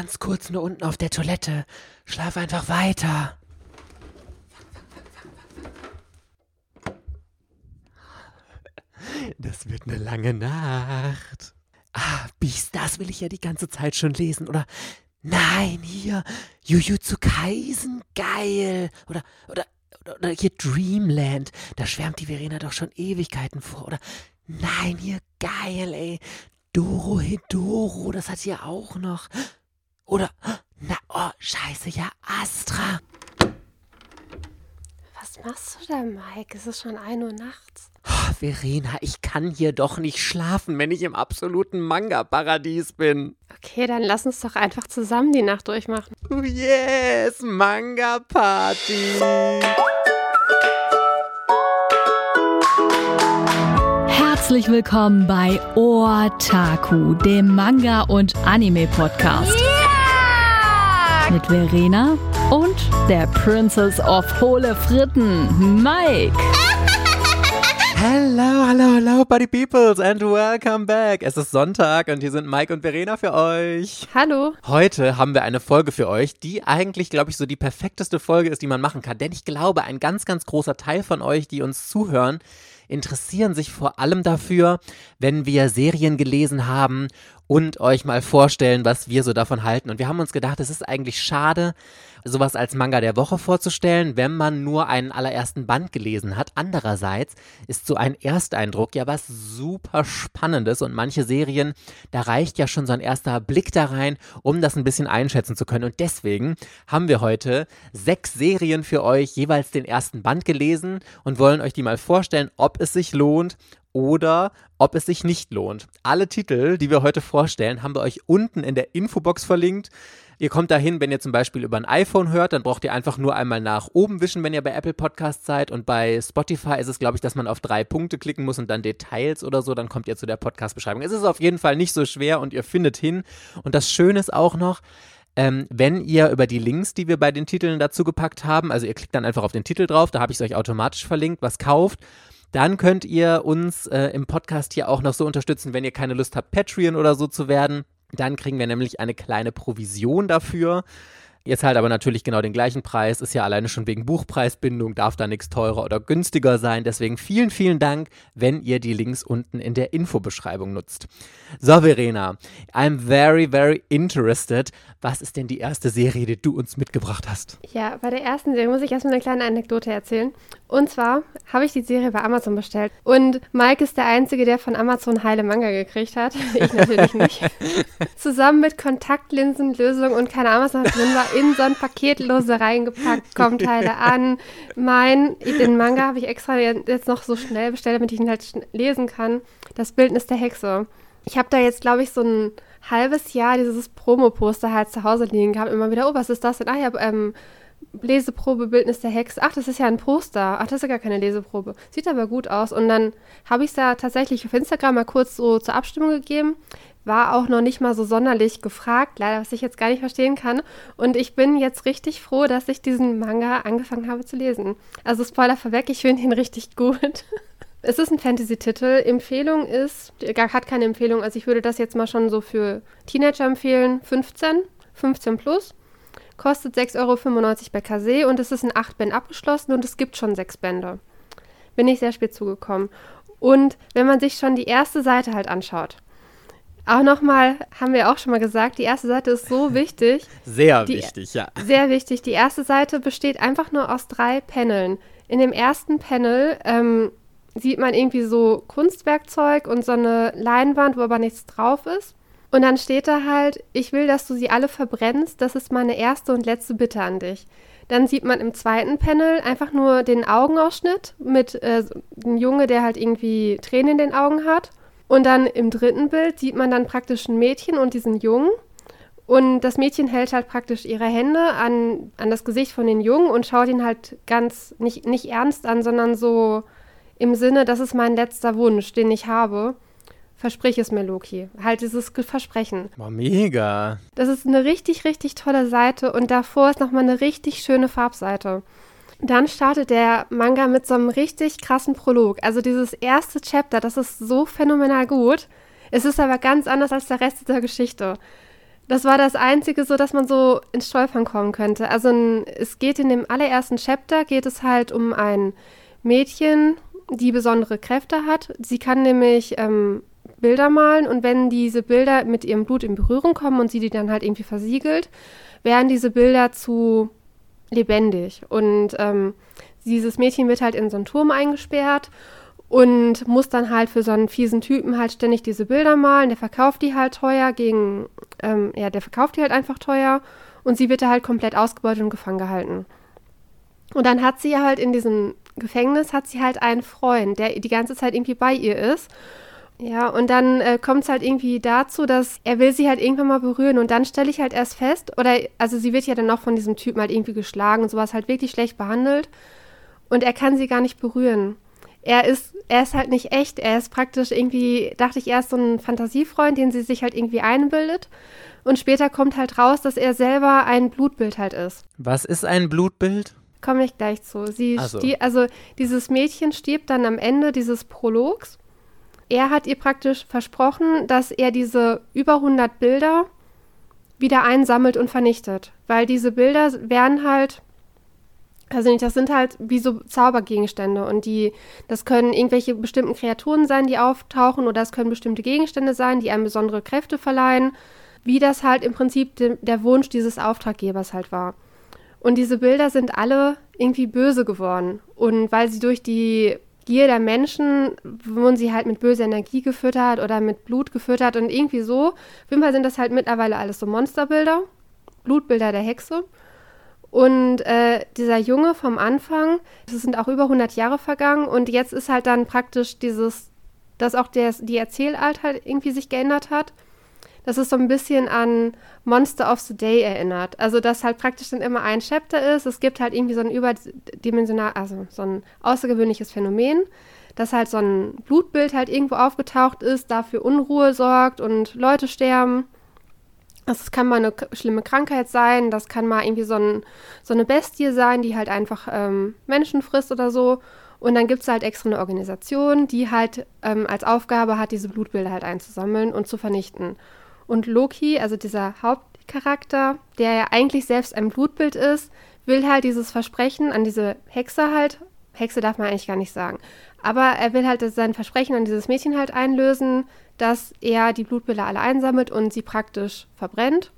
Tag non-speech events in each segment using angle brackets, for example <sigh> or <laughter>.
ganz kurz nur unten auf der Toilette. Schlaf einfach weiter. Das wird eine lange Nacht. Ah, Beastars will ich ja die ganze Zeit schon lesen. Oder nein, hier, Jujutsu Kaisen, geil. Oder, oder, oder, hier Dreamland, da schwärmt die Verena doch schon Ewigkeiten vor. Oder nein, hier, geil, ey. Doro Hedoro, das hat sie ja auch noch. Oder, na, oh, scheiße, ja, Astra. Was machst du da, Mike? Es ist schon 1 Uhr nachts. Oh, Verena, ich kann hier doch nicht schlafen, wenn ich im absoluten Manga-Paradies bin. Okay, dann lass uns doch einfach zusammen die Nacht durchmachen. Oh yes, Manga-Party. Herzlich willkommen bei Otaku, dem Manga- und Anime-Podcast. Mit Verena und der Princess of Hohle Fritten, Mike. Hello, hello, hello, Buddy Peoples and welcome back. Es ist Sonntag und hier sind Mike und Verena für euch. Hallo. Heute haben wir eine Folge für euch, die eigentlich, glaube ich, so die perfekteste Folge ist, die man machen kann. Denn ich glaube, ein ganz, ganz großer Teil von euch, die uns zuhören, interessieren sich vor allem dafür, wenn wir Serien gelesen haben und euch mal vorstellen, was wir so davon halten. Und wir haben uns gedacht, es ist eigentlich schade, sowas als Manga der Woche vorzustellen, wenn man nur einen allerersten Band gelesen hat. Andererseits ist so ein Ersteindruck ja was super Spannendes und manche Serien, da reicht ja schon so ein erster Blick da rein, um das ein bisschen einschätzen zu können. Und deswegen haben wir heute sechs Serien für euch, jeweils den ersten Band gelesen und wollen euch die mal vorstellen, ob es sich lohnt oder ob es sich nicht lohnt. Alle Titel, die wir heute vorstellen, haben wir euch unten in der Infobox verlinkt. Ihr kommt dahin, wenn ihr zum Beispiel über ein iPhone hört, dann braucht ihr einfach nur einmal nach oben wischen, wenn ihr bei Apple Podcasts seid. Und bei Spotify ist es, glaube ich, dass man auf drei Punkte klicken muss und dann Details oder so, dann kommt ihr zu der Podcast-Beschreibung. Es ist auf jeden Fall nicht so schwer und ihr findet hin. Und das Schöne ist auch noch, ähm, wenn ihr über die Links, die wir bei den Titeln dazu gepackt haben, also ihr klickt dann einfach auf den Titel drauf, da habe ich es euch automatisch verlinkt, was kauft dann könnt ihr uns äh, im Podcast hier auch noch so unterstützen, wenn ihr keine Lust habt, Patreon oder so zu werden. Dann kriegen wir nämlich eine kleine Provision dafür. Ihr zahlt aber natürlich genau den gleichen Preis, ist ja alleine schon wegen Buchpreisbindung, darf da nichts teurer oder günstiger sein. Deswegen vielen, vielen Dank, wenn ihr die Links unten in der Infobeschreibung nutzt. So, Verena, I'm very, very interested. Was ist denn die erste Serie, die du uns mitgebracht hast? Ja, bei der ersten Serie muss ich erstmal eine kleine Anekdote erzählen. Und zwar habe ich die Serie bei Amazon bestellt. Und Mike ist der Einzige, der von Amazon heile Manga gekriegt hat. <laughs> Ich natürlich nicht. <laughs> Zusammen mit Kontaktlinsenlösung und keine noch drin war, in so ein Paketlose reingepackt, kommen <laughs> Teile an. Mein, den Manga habe ich extra jetzt noch so schnell bestellt, damit ich ihn halt lesen kann. Das Bildnis der Hexe. Ich habe da jetzt, glaube ich, so ein halbes Jahr dieses Promo-Poster halt zu Hause liegen gehabt. Immer wieder, oh, was ist das denn? Ah ja, ähm, Leseprobe Bildnis der Hexe. Ach, das ist ja ein Poster. Ach, das ist ja gar keine Leseprobe. Sieht aber gut aus. Und dann habe ich es da tatsächlich auf Instagram mal kurz so zur Abstimmung gegeben. War auch noch nicht mal so sonderlich gefragt, leider, was ich jetzt gar nicht verstehen kann. Und ich bin jetzt richtig froh, dass ich diesen Manga angefangen habe zu lesen. Also Spoiler vorweg, ich finde ihn <laughs> richtig gut. Es ist ein Fantasy-Titel. Empfehlung ist, hat keine Empfehlung, also ich würde das jetzt mal schon so für Teenager empfehlen. 15, 15 plus. Kostet 6,95 Euro bei Kase und es ist in 8 Bänden abgeschlossen und es gibt schon 6 Bände. Bin ich sehr spät zugekommen. Und wenn man sich schon die erste Seite halt anschaut, auch nochmal, haben wir auch schon mal gesagt, die erste Seite ist so <laughs> wichtig. Sehr die, wichtig, ja. Sehr wichtig. Die erste Seite besteht einfach nur aus drei Paneln. In dem ersten Panel ähm, sieht man irgendwie so Kunstwerkzeug und so eine Leinwand, wo aber nichts drauf ist. Und dann steht da halt, ich will, dass du sie alle verbrennst. Das ist meine erste und letzte Bitte an dich. Dann sieht man im zweiten Panel einfach nur den Augenausschnitt mit äh, einem Junge, der halt irgendwie Tränen in den Augen hat. Und dann im dritten Bild sieht man dann praktisch ein Mädchen und diesen Jungen. Und das Mädchen hält halt praktisch ihre Hände an, an das Gesicht von den Jungen und schaut ihn halt ganz nicht, nicht ernst an, sondern so im Sinne, das ist mein letzter Wunsch, den ich habe. Versprich es mir, Loki. Halt dieses Versprechen. War mega. Das ist eine richtig, richtig tolle Seite und davor ist nochmal eine richtig schöne Farbseite. Dann startet der Manga mit so einem richtig krassen Prolog. Also dieses erste Chapter, das ist so phänomenal gut. Es ist aber ganz anders als der Rest der Geschichte. Das war das Einzige, so dass man so ins Stolpern kommen könnte. Also es geht in dem allerersten Chapter, geht es halt um ein Mädchen, die besondere Kräfte hat. Sie kann nämlich ähm, Bilder malen und wenn diese Bilder mit ihrem Blut in Berührung kommen und sie die dann halt irgendwie versiegelt, werden diese Bilder zu lebendig. Und ähm, dieses Mädchen wird halt in so einen Turm eingesperrt und muss dann halt für so einen fiesen Typen halt ständig diese Bilder malen. Der verkauft die halt teuer gegen, ähm, ja, der verkauft die halt einfach teuer und sie wird da halt komplett ausgebeutet und gefangen gehalten. Und dann hat sie halt in diesem Gefängnis, hat sie halt einen Freund, der die ganze Zeit irgendwie bei ihr ist. Ja, und dann äh, kommt es halt irgendwie dazu, dass er will sie halt irgendwann mal berühren und dann stelle ich halt erst fest, oder also sie wird ja dann auch von diesem Typen halt irgendwie geschlagen und sowas halt wirklich schlecht behandelt und er kann sie gar nicht berühren. Er ist, er ist halt nicht echt, er ist praktisch irgendwie, dachte ich erst, so ein Fantasiefreund, den sie sich halt irgendwie einbildet. Und später kommt halt raus, dass er selber ein Blutbild halt ist. Was ist ein Blutbild? Komme ich gleich zu. Sie so. also dieses Mädchen stirbt dann am Ende dieses Prologs er hat ihr praktisch versprochen, dass er diese über 100 Bilder wieder einsammelt und vernichtet. Weil diese Bilder werden halt, also nicht, das sind halt wie so Zaubergegenstände und die, das können irgendwelche bestimmten Kreaturen sein, die auftauchen oder es können bestimmte Gegenstände sein, die einem besondere Kräfte verleihen, wie das halt im Prinzip de, der Wunsch dieses Auftraggebers halt war. Und diese Bilder sind alle irgendwie böse geworden. Und weil sie durch die Gier der Menschen wurden sie halt mit böser Energie gefüttert oder mit Blut gefüttert und irgendwie so. Auf jeden Fall sind das halt mittlerweile alles so Monsterbilder, Blutbilder der Hexe. Und äh, dieser Junge vom Anfang, es sind auch über 100 Jahre vergangen und jetzt ist halt dann praktisch dieses, dass auch der, die Erzählart halt irgendwie sich geändert hat dass es so ein bisschen an Monster of the Day erinnert. Also, dass halt praktisch dann immer ein Chapter ist. Es gibt halt irgendwie so ein überdimensional, also so ein außergewöhnliches Phänomen, dass halt so ein Blutbild halt irgendwo aufgetaucht ist, dafür Unruhe sorgt und Leute sterben. Das kann mal eine schlimme Krankheit sein, das kann mal irgendwie so, ein, so eine Bestie sein, die halt einfach ähm, Menschen frisst oder so. Und dann gibt es halt extra eine Organisation, die halt ähm, als Aufgabe hat, diese Blutbilder halt einzusammeln und zu vernichten. Und Loki, also dieser Hauptcharakter, der ja eigentlich selbst ein Blutbild ist, will halt dieses Versprechen an diese Hexe halt, Hexe darf man eigentlich gar nicht sagen, aber er will halt sein Versprechen an dieses Mädchen halt einlösen, dass er die Blutbilder alle einsammelt und sie praktisch verbrennt.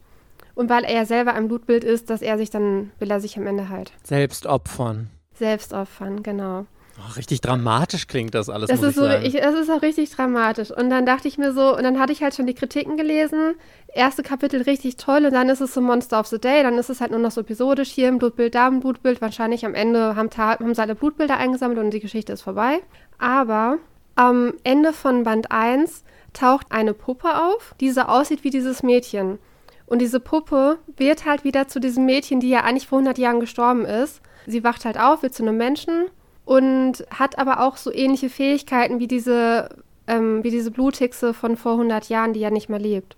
Und weil er selber ein Blutbild ist, dass er sich dann, will er sich am Ende halt. Selbst opfern. Selbst opfern, genau. Oh, richtig dramatisch klingt das alles. Das ist so, ich, das ist auch richtig dramatisch. Und dann dachte ich mir so, und dann hatte ich halt schon die Kritiken gelesen. Erste Kapitel richtig toll und dann ist es so Monster of the Day, dann ist es halt nur noch so episodisch hier ein Blutbild, da ein Blutbild. Wahrscheinlich am Ende haben, haben sie alle Blutbilder eingesammelt und die Geschichte ist vorbei. Aber am Ende von Band 1 taucht eine Puppe auf, die so aussieht wie dieses Mädchen. Und diese Puppe wird halt wieder zu diesem Mädchen, die ja eigentlich vor 100 Jahren gestorben ist. Sie wacht halt auf, wird zu einem Menschen und hat aber auch so ähnliche Fähigkeiten wie diese, ähm, wie diese Bluthexe von vor 100 Jahren, die ja nicht mehr lebt.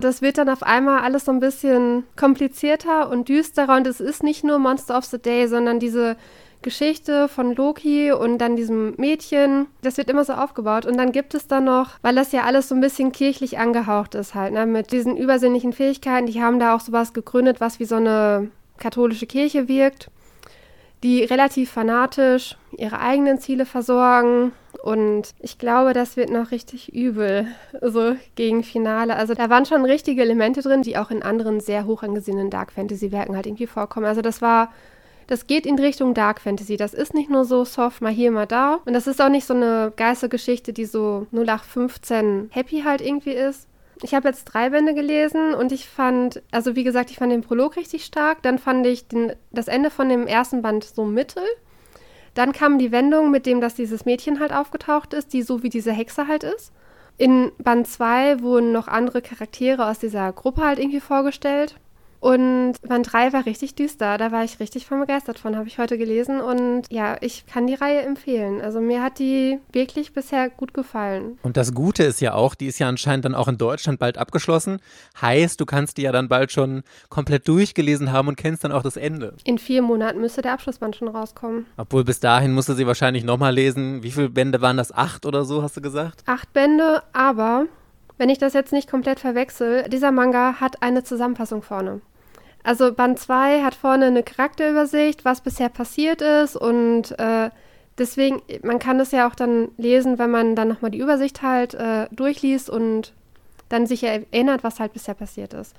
Das wird dann auf einmal alles so ein bisschen komplizierter und düsterer und es ist nicht nur Monster of the Day, sondern diese Geschichte von Loki und dann diesem Mädchen, das wird immer so aufgebaut. Und dann gibt es dann noch, weil das ja alles so ein bisschen kirchlich angehaucht ist halt, ne, mit diesen übersinnlichen Fähigkeiten, die haben da auch sowas gegründet, was wie so eine katholische Kirche wirkt die relativ fanatisch ihre eigenen Ziele versorgen. Und ich glaube, das wird noch richtig übel, so gegen Finale. Also da waren schon richtige Elemente drin, die auch in anderen sehr hoch angesehenen Dark Fantasy-Werken halt irgendwie vorkommen. Also das war, das geht in Richtung Dark Fantasy. Das ist nicht nur so soft, mal hier, mal da. Und das ist auch nicht so eine Geistergeschichte, die so 0815 happy halt irgendwie ist, ich habe jetzt drei Bände gelesen und ich fand, also wie gesagt, ich fand den Prolog richtig stark. Dann fand ich den, das Ende von dem ersten Band so mittel. Dann kam die Wendung mit dem, dass dieses Mädchen halt aufgetaucht ist, die so wie diese Hexe halt ist. In Band 2 wurden noch andere Charaktere aus dieser Gruppe halt irgendwie vorgestellt. Und Band 3 war richtig düster. Da war ich richtig von begeistert von. Habe ich heute gelesen. Und ja, ich kann die Reihe empfehlen. Also mir hat die wirklich bisher gut gefallen. Und das Gute ist ja auch, die ist ja anscheinend dann auch in Deutschland bald abgeschlossen. Heißt, du kannst die ja dann bald schon komplett durchgelesen haben und kennst dann auch das Ende. In vier Monaten müsste der Abschlussband schon rauskommen. Obwohl bis dahin musste sie wahrscheinlich nochmal lesen. Wie viele Bände waren das? Acht oder so, hast du gesagt? Acht Bände, aber wenn ich das jetzt nicht komplett verwechsel, dieser Manga hat eine Zusammenfassung vorne. Also Band 2 hat vorne eine Charakterübersicht, was bisher passiert ist und äh, deswegen, man kann das ja auch dann lesen, wenn man dann nochmal die Übersicht halt äh, durchliest und dann sich erinnert, was halt bisher passiert ist.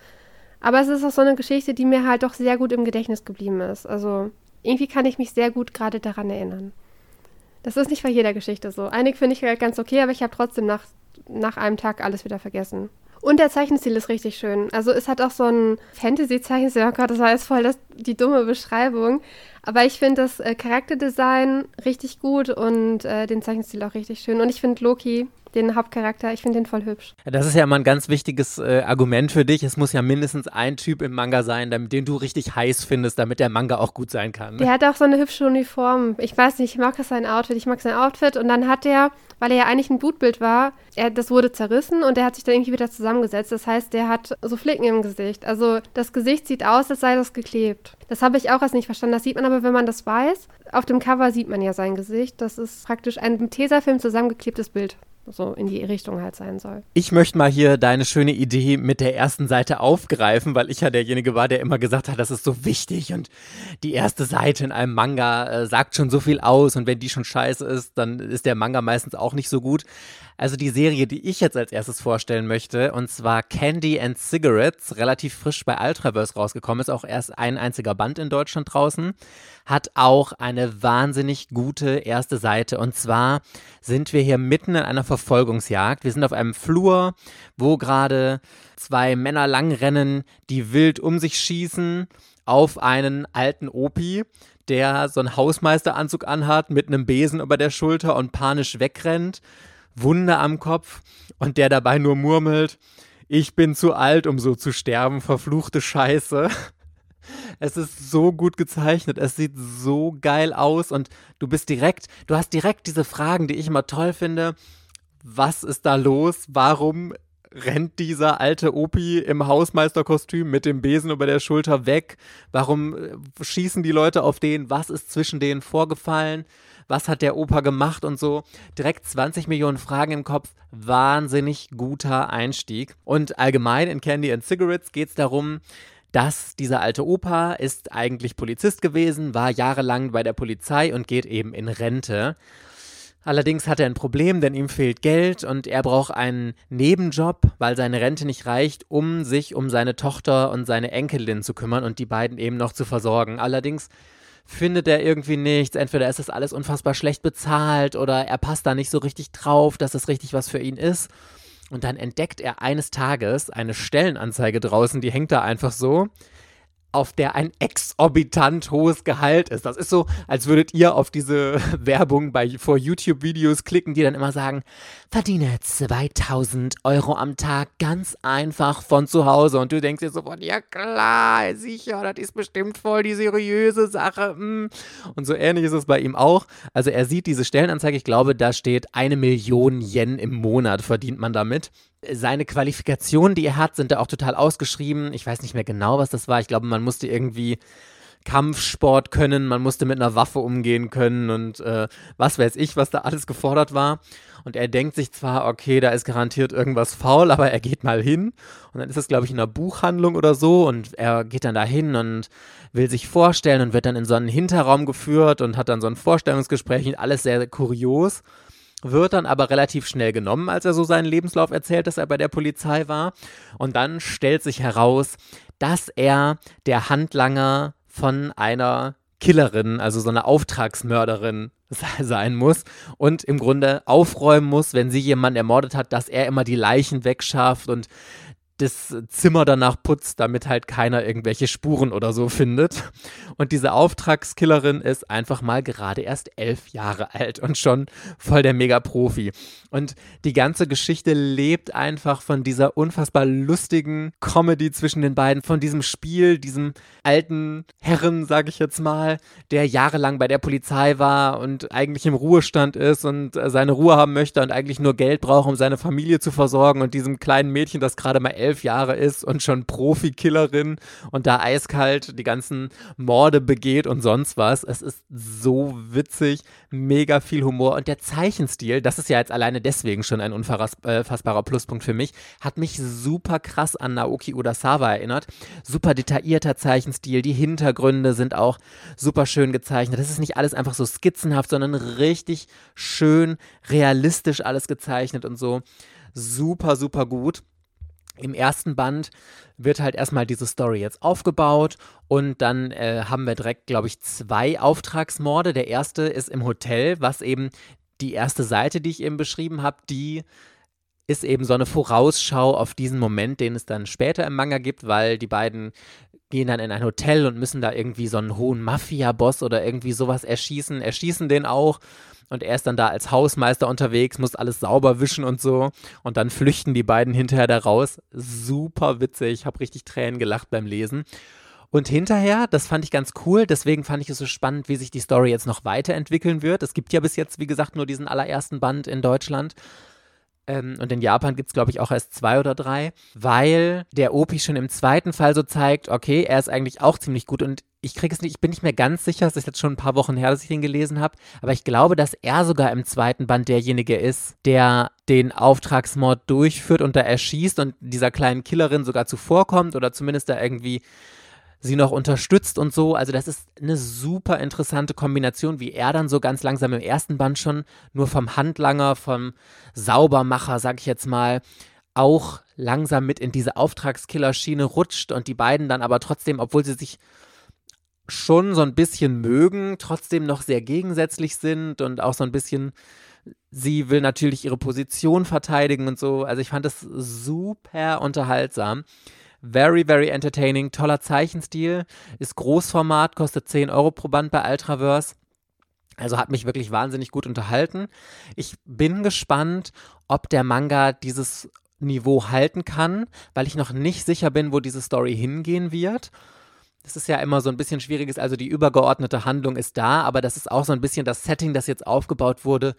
Aber es ist auch so eine Geschichte, die mir halt doch sehr gut im Gedächtnis geblieben ist. Also irgendwie kann ich mich sehr gut gerade daran erinnern. Das ist nicht bei jeder Geschichte so. Einige finde ich halt ganz okay, aber ich habe trotzdem nach, nach einem Tag alles wieder vergessen. Und der Zeichenstil ist richtig schön. Also es hat auch so ein Fantasy-Zeichenstil. Oh Gott, das war jetzt voll das, die dumme Beschreibung. Aber ich finde das äh, Charakterdesign richtig gut und äh, den Zeichenstil auch richtig schön. Und ich finde Loki, den Hauptcharakter, ich finde den voll hübsch. Das ist ja immer ein ganz wichtiges äh, Argument für dich. Es muss ja mindestens ein Typ im Manga sein, damit, den du richtig heiß findest, damit der Manga auch gut sein kann. Der hat auch so eine hübsche Uniform. Ich weiß nicht, ich mag sein Outfit, ich mag sein Outfit. Und dann hat er, weil er ja eigentlich ein Blutbild war, er, das wurde zerrissen und er hat sich dann irgendwie wieder zusammengesetzt. Das heißt, der hat so Flicken im Gesicht. Also das Gesicht sieht aus, als sei das geklebt. Das habe ich auch erst nicht verstanden. Das sieht man aber, wenn man das weiß. Auf dem Cover sieht man ja sein Gesicht. Das ist praktisch ein mit Tesafilm zusammengeklebtes Bild so in die Richtung halt sein soll. Ich möchte mal hier deine schöne Idee mit der ersten Seite aufgreifen, weil ich ja derjenige war, der immer gesagt hat, das ist so wichtig und die erste Seite in einem Manga äh, sagt schon so viel aus und wenn die schon scheiße ist, dann ist der Manga meistens auch nicht so gut. Also die Serie, die ich jetzt als erstes vorstellen möchte, und zwar Candy and Cigarettes, relativ frisch bei Ultraverse rausgekommen, ist auch erst ein einziger Band in Deutschland draußen, hat auch eine wahnsinnig gute erste Seite. Und zwar sind wir hier mitten in einer Verfolgungsjagd. Wir sind auf einem Flur, wo gerade zwei Männer langrennen, die wild um sich schießen auf einen alten Opi der so einen Hausmeisteranzug anhat mit einem Besen über der Schulter und panisch wegrennt. Wunde am Kopf und der dabei nur murmelt, ich bin zu alt, um so zu sterben, verfluchte Scheiße. Es ist so gut gezeichnet, es sieht so geil aus und du bist direkt, du hast direkt diese Fragen, die ich immer toll finde. Was ist da los? Warum rennt dieser alte Opi im Hausmeisterkostüm mit dem Besen über der Schulter weg? Warum äh, schießen die Leute auf den? Was ist zwischen denen vorgefallen? was hat der Opa gemacht und so. Direkt 20 Millionen Fragen im Kopf. Wahnsinnig guter Einstieg. Und allgemein in Candy and Cigarettes geht es darum, dass dieser alte Opa ist eigentlich Polizist gewesen, war jahrelang bei der Polizei und geht eben in Rente. Allerdings hat er ein Problem, denn ihm fehlt Geld und er braucht einen Nebenjob, weil seine Rente nicht reicht, um sich um seine Tochter und seine Enkelin zu kümmern und die beiden eben noch zu versorgen. Allerdings findet er irgendwie nichts. Entweder ist das alles unfassbar schlecht bezahlt oder er passt da nicht so richtig drauf, dass das richtig was für ihn ist. Und dann entdeckt er eines Tages eine Stellenanzeige draußen, die hängt da einfach so auf der ein exorbitant hohes Gehalt ist. Das ist so, als würdet ihr auf diese <laughs> Werbung bei vor YouTube-Videos klicken, die dann immer sagen, verdiene 2000 Euro am Tag ganz einfach von zu Hause. Und du denkst dir sofort, ja klar, sicher, das ist bestimmt voll die seriöse Sache. Hm. Und so ähnlich ist es bei ihm auch. Also er sieht diese Stellenanzeige, ich glaube, da steht eine Million Yen im Monat verdient man damit seine Qualifikationen, die er hat, sind da auch total ausgeschrieben. Ich weiß nicht mehr genau, was das war. Ich glaube, man musste irgendwie Kampfsport können, man musste mit einer Waffe umgehen können und äh, was weiß ich, was da alles gefordert war. Und er denkt sich zwar, okay, da ist garantiert irgendwas faul, aber er geht mal hin. Und dann ist es, glaube ich, in einer Buchhandlung oder so. Und er geht dann da hin und will sich vorstellen und wird dann in so einen Hinterraum geführt und hat dann so ein Vorstellungsgespräch und alles sehr, sehr kurios wird dann aber relativ schnell genommen, als er so seinen Lebenslauf erzählt, dass er bei der Polizei war. Und dann stellt sich heraus, dass er der Handlanger von einer Killerin, also so einer Auftragsmörderin sein muss und im Grunde aufräumen muss, wenn sie jemanden ermordet hat, dass er immer die Leichen wegschafft und das Zimmer danach putzt, damit halt keiner irgendwelche Spuren oder so findet. Und diese Auftragskillerin ist einfach mal gerade erst elf Jahre alt und schon voll der Mega-Profi. Und die ganze Geschichte lebt einfach von dieser unfassbar lustigen Comedy zwischen den beiden, von diesem Spiel, diesem alten Herren, sag ich jetzt mal, der jahrelang bei der Polizei war und eigentlich im Ruhestand ist und seine Ruhe haben möchte und eigentlich nur Geld braucht, um seine Familie zu versorgen und diesem kleinen Mädchen, das gerade mal elf Jahre ist und schon Profikillerin und da eiskalt die ganzen Morde begeht und sonst was. Es ist so witzig, mega viel Humor und der Zeichenstil, das ist ja jetzt alleine deswegen schon ein unfassbarer Pluspunkt für mich, hat mich super krass an Naoki Urasawa erinnert. Super detaillierter Zeichenstil, die Hintergründe sind auch super schön gezeichnet. Das ist nicht alles einfach so skizzenhaft, sondern richtig schön realistisch alles gezeichnet und so. Super, super gut. Im ersten Band wird halt erstmal diese Story jetzt aufgebaut und dann äh, haben wir direkt, glaube ich, zwei Auftragsmorde. Der erste ist im Hotel, was eben die erste Seite, die ich eben beschrieben habe, die ist eben so eine Vorausschau auf diesen Moment, den es dann später im Manga gibt, weil die beiden gehen dann in ein Hotel und müssen da irgendwie so einen hohen Mafia-Boss oder irgendwie sowas erschießen, erschießen den auch und er ist dann da als Hausmeister unterwegs, muss alles sauber wischen und so und dann flüchten die beiden hinterher da raus. Super witzig, ich habe richtig Tränen gelacht beim Lesen. Und hinterher, das fand ich ganz cool, deswegen fand ich es so spannend, wie sich die Story jetzt noch weiterentwickeln wird. Es gibt ja bis jetzt, wie gesagt, nur diesen allerersten Band in Deutschland. Ähm, und in Japan gibt es, glaube ich, auch erst zwei oder drei, weil der Opi schon im zweiten Fall so zeigt, okay, er ist eigentlich auch ziemlich gut und ich kriege es nicht, ich bin nicht mehr ganz sicher, es ist jetzt schon ein paar Wochen her, dass ich den gelesen habe, aber ich glaube, dass er sogar im zweiten Band derjenige ist, der den Auftragsmord durchführt und da erschießt und dieser kleinen Killerin sogar zuvorkommt oder zumindest da irgendwie sie noch unterstützt und so. Also das ist eine super interessante Kombination, wie er dann so ganz langsam im ersten Band schon nur vom Handlanger, vom Saubermacher, sag ich jetzt mal, auch langsam mit in diese Auftragskillerschiene rutscht und die beiden dann aber trotzdem, obwohl sie sich schon so ein bisschen mögen, trotzdem noch sehr gegensätzlich sind und auch so ein bisschen, sie will natürlich ihre Position verteidigen und so. Also ich fand das super unterhaltsam. Very, very entertaining. Toller Zeichenstil. Ist Großformat, kostet 10 Euro pro Band bei Ultraverse. Also hat mich wirklich wahnsinnig gut unterhalten. Ich bin gespannt, ob der Manga dieses Niveau halten kann, weil ich noch nicht sicher bin, wo diese Story hingehen wird. Das ist ja immer so ein bisschen schwieriges, also die übergeordnete Handlung ist da, aber das ist auch so ein bisschen das Setting, das jetzt aufgebaut wurde,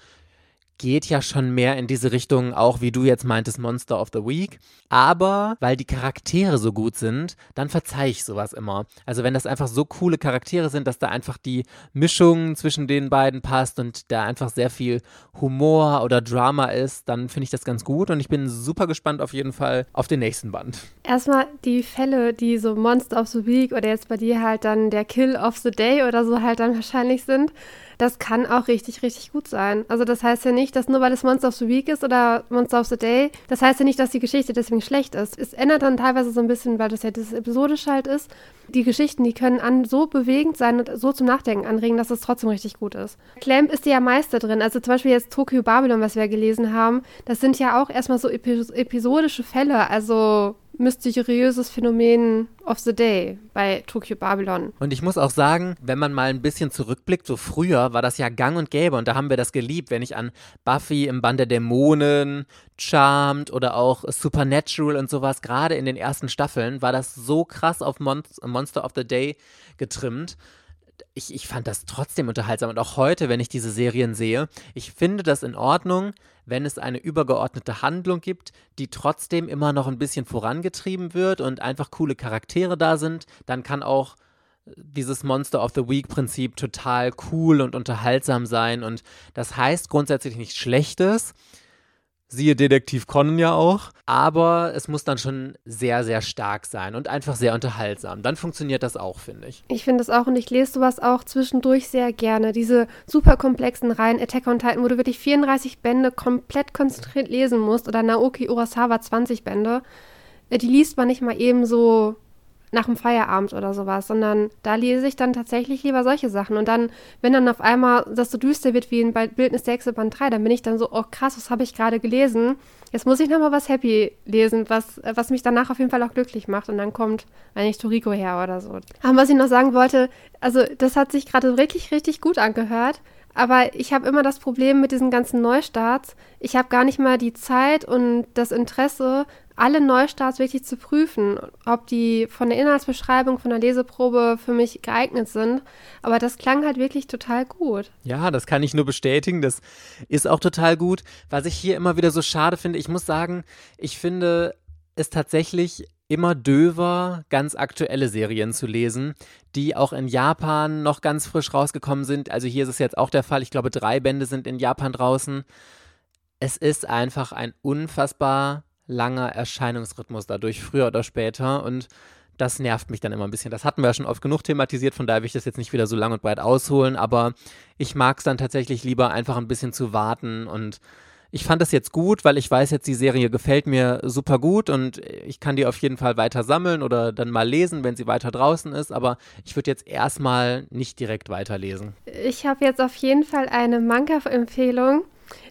geht ja schon mehr in diese Richtung, auch wie du jetzt meintest, Monster of the Week. Aber weil die Charaktere so gut sind, dann verzeihe ich sowas immer. Also wenn das einfach so coole Charaktere sind, dass da einfach die Mischung zwischen den beiden passt und da einfach sehr viel Humor oder Drama ist, dann finde ich das ganz gut und ich bin super gespannt auf jeden Fall auf den nächsten Band. Erstmal die Fälle, die so Monster of the Week oder jetzt bei dir halt dann der Kill of the Day oder so halt dann wahrscheinlich sind das kann auch richtig, richtig gut sein. Also das heißt ja nicht, dass nur weil es Monster of the Week ist oder Monster of the Day, das heißt ja nicht, dass die Geschichte deswegen schlecht ist. Es ändert dann teilweise so ein bisschen, weil das ja das episodisch halt ist. Die Geschichten, die können an so bewegend sein und so zum Nachdenken anregen, dass es trotzdem richtig gut ist. Clamp ist ja Meister drin. Also zum Beispiel jetzt Tokyo Babylon, was wir gelesen haben, das sind ja auch erstmal so episodische Fälle. Also mysteriöses Phänomen of the Day bei Tokyo Babylon. Und ich muss auch sagen, wenn man mal ein bisschen zurückblickt, so früher war das ja gang und gäbe und da haben wir das geliebt, wenn ich an Buffy im Band der Dämonen, Charmed oder auch Supernatural und sowas, gerade in den ersten Staffeln, war das so krass auf Mon Monster of the Day getrimmt ich, ich fand das trotzdem unterhaltsam und auch heute, wenn ich diese Serien sehe, ich finde das in Ordnung, wenn es eine übergeordnete Handlung gibt, die trotzdem immer noch ein bisschen vorangetrieben wird und einfach coole Charaktere da sind, dann kann auch dieses Monster of the Week Prinzip total cool und unterhaltsam sein und das heißt grundsätzlich nichts Schlechtes. Siehe Detektiv Conan ja auch. Aber es muss dann schon sehr, sehr stark sein und einfach sehr unterhaltsam. Dann funktioniert das auch, finde ich. Ich finde das auch und ich lese sowas auch zwischendurch sehr gerne. Diese super komplexen Reihen Attack on Titan, wo du wirklich 34 Bände komplett konzentriert lesen musst oder Naoki Urasawa 20 Bände. Äh, die liest man nicht mal eben so nach dem Feierabend oder sowas, sondern da lese ich dann tatsächlich lieber solche Sachen. Und dann, wenn dann auf einmal das so düster wird wie in Bildnis der Band 3, dann bin ich dann so, oh krass, was habe ich gerade gelesen? Jetzt muss ich nochmal was Happy lesen, was, was mich danach auf jeden Fall auch glücklich macht. Und dann kommt eigentlich Toriko her oder so. Aber was ich noch sagen wollte, also das hat sich gerade wirklich richtig gut angehört. Aber ich habe immer das Problem mit diesen ganzen Neustarts. Ich habe gar nicht mal die Zeit und das Interesse, alle Neustarts wirklich zu prüfen, ob die von der Inhaltsbeschreibung, von der Leseprobe für mich geeignet sind. Aber das klang halt wirklich total gut. Ja, das kann ich nur bestätigen. Das ist auch total gut. Was ich hier immer wieder so schade finde, ich muss sagen, ich finde, es tatsächlich immer döver, ganz aktuelle Serien zu lesen, die auch in Japan noch ganz frisch rausgekommen sind. Also hier ist es jetzt auch der Fall. Ich glaube, drei Bände sind in Japan draußen. Es ist einfach ein unfassbar langer Erscheinungsrhythmus dadurch, früher oder später. Und das nervt mich dann immer ein bisschen. Das hatten wir ja schon oft genug thematisiert, von daher will ich das jetzt nicht wieder so lang und breit ausholen, aber ich mag es dann tatsächlich lieber einfach ein bisschen zu warten und ich fand das jetzt gut, weil ich weiß jetzt, die Serie gefällt mir super gut und ich kann die auf jeden Fall weiter sammeln oder dann mal lesen, wenn sie weiter draußen ist. Aber ich würde jetzt erstmal nicht direkt weiterlesen. Ich habe jetzt auf jeden Fall eine Manga-Empfehlung,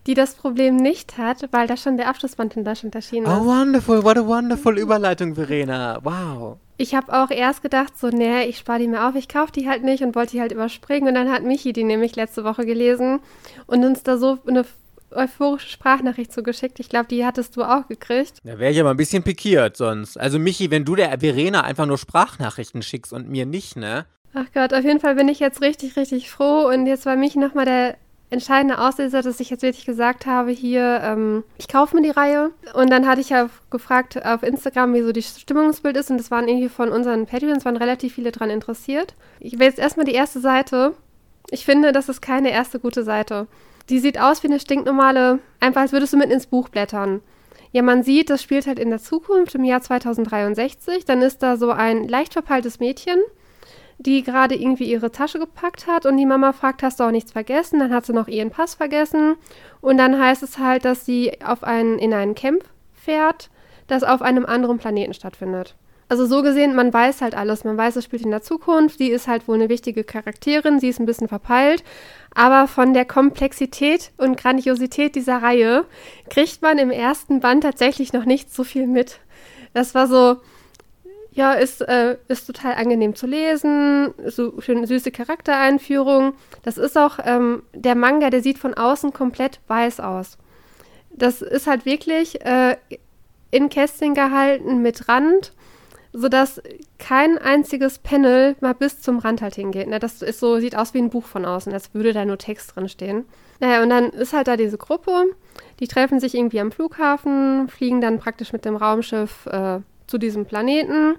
die das Problem nicht hat, weil da schon der Abschlussband in Deutschland erschienen ist. Oh, wonderful. What a wonderful Überleitung, Verena. Wow. Ich habe auch erst gedacht, so, nee, ich spare die mir auf, ich kaufe die halt nicht und wollte die halt überspringen. Und dann hat Michi die nämlich letzte Woche gelesen und uns da so eine euphorische Sprachnachricht zugeschickt. Ich glaube, die hattest du auch gekriegt. Da wäre ich aber ein bisschen pikiert sonst. Also Michi, wenn du der Verena einfach nur Sprachnachrichten schickst und mir nicht, ne? Ach Gott, auf jeden Fall bin ich jetzt richtig, richtig froh. Und jetzt war Michi nochmal der entscheidende Auslöser, dass ich jetzt wirklich gesagt habe, hier, ähm, ich kaufe mir die Reihe. Und dann hatte ich ja gefragt auf Instagram, wie so die Stimmungsbild ist. Und das waren irgendwie von unseren Patreons, waren relativ viele dran interessiert. Ich will jetzt erstmal die erste Seite. Ich finde, das ist keine erste gute Seite. Die sieht aus wie eine stinknormale, einfach als würdest du mitten ins Buch blättern. Ja, man sieht, das spielt halt in der Zukunft, im Jahr 2063. Dann ist da so ein leicht verpeiltes Mädchen, die gerade irgendwie ihre Tasche gepackt hat und die Mama fragt, hast du auch nichts vergessen? Dann hat sie noch ihren Pass vergessen. Und dann heißt es halt, dass sie auf einen, in ein Camp fährt, das auf einem anderen Planeten stattfindet. Also so gesehen, man weiß halt alles. Man weiß, es spielt in der Zukunft. Die ist halt wohl eine wichtige Charakterin. Sie ist ein bisschen verpeilt. Aber von der Komplexität und Grandiosität dieser Reihe kriegt man im ersten Band tatsächlich noch nicht so viel mit. Das war so, ja, ist, äh, ist total angenehm zu lesen, so schön süße Charaktereinführung. Das ist auch ähm, der Manga, der sieht von außen komplett weiß aus. Das ist halt wirklich äh, in Kästchen gehalten mit Rand sodass kein einziges Panel mal bis zum Rand halt hingeht. Ne? Das ist so, sieht aus wie ein Buch von außen, als würde da nur Text drin stehen. Naja, und dann ist halt da diese Gruppe, die treffen sich irgendwie am Flughafen, fliegen dann praktisch mit dem Raumschiff äh, zu diesem Planeten,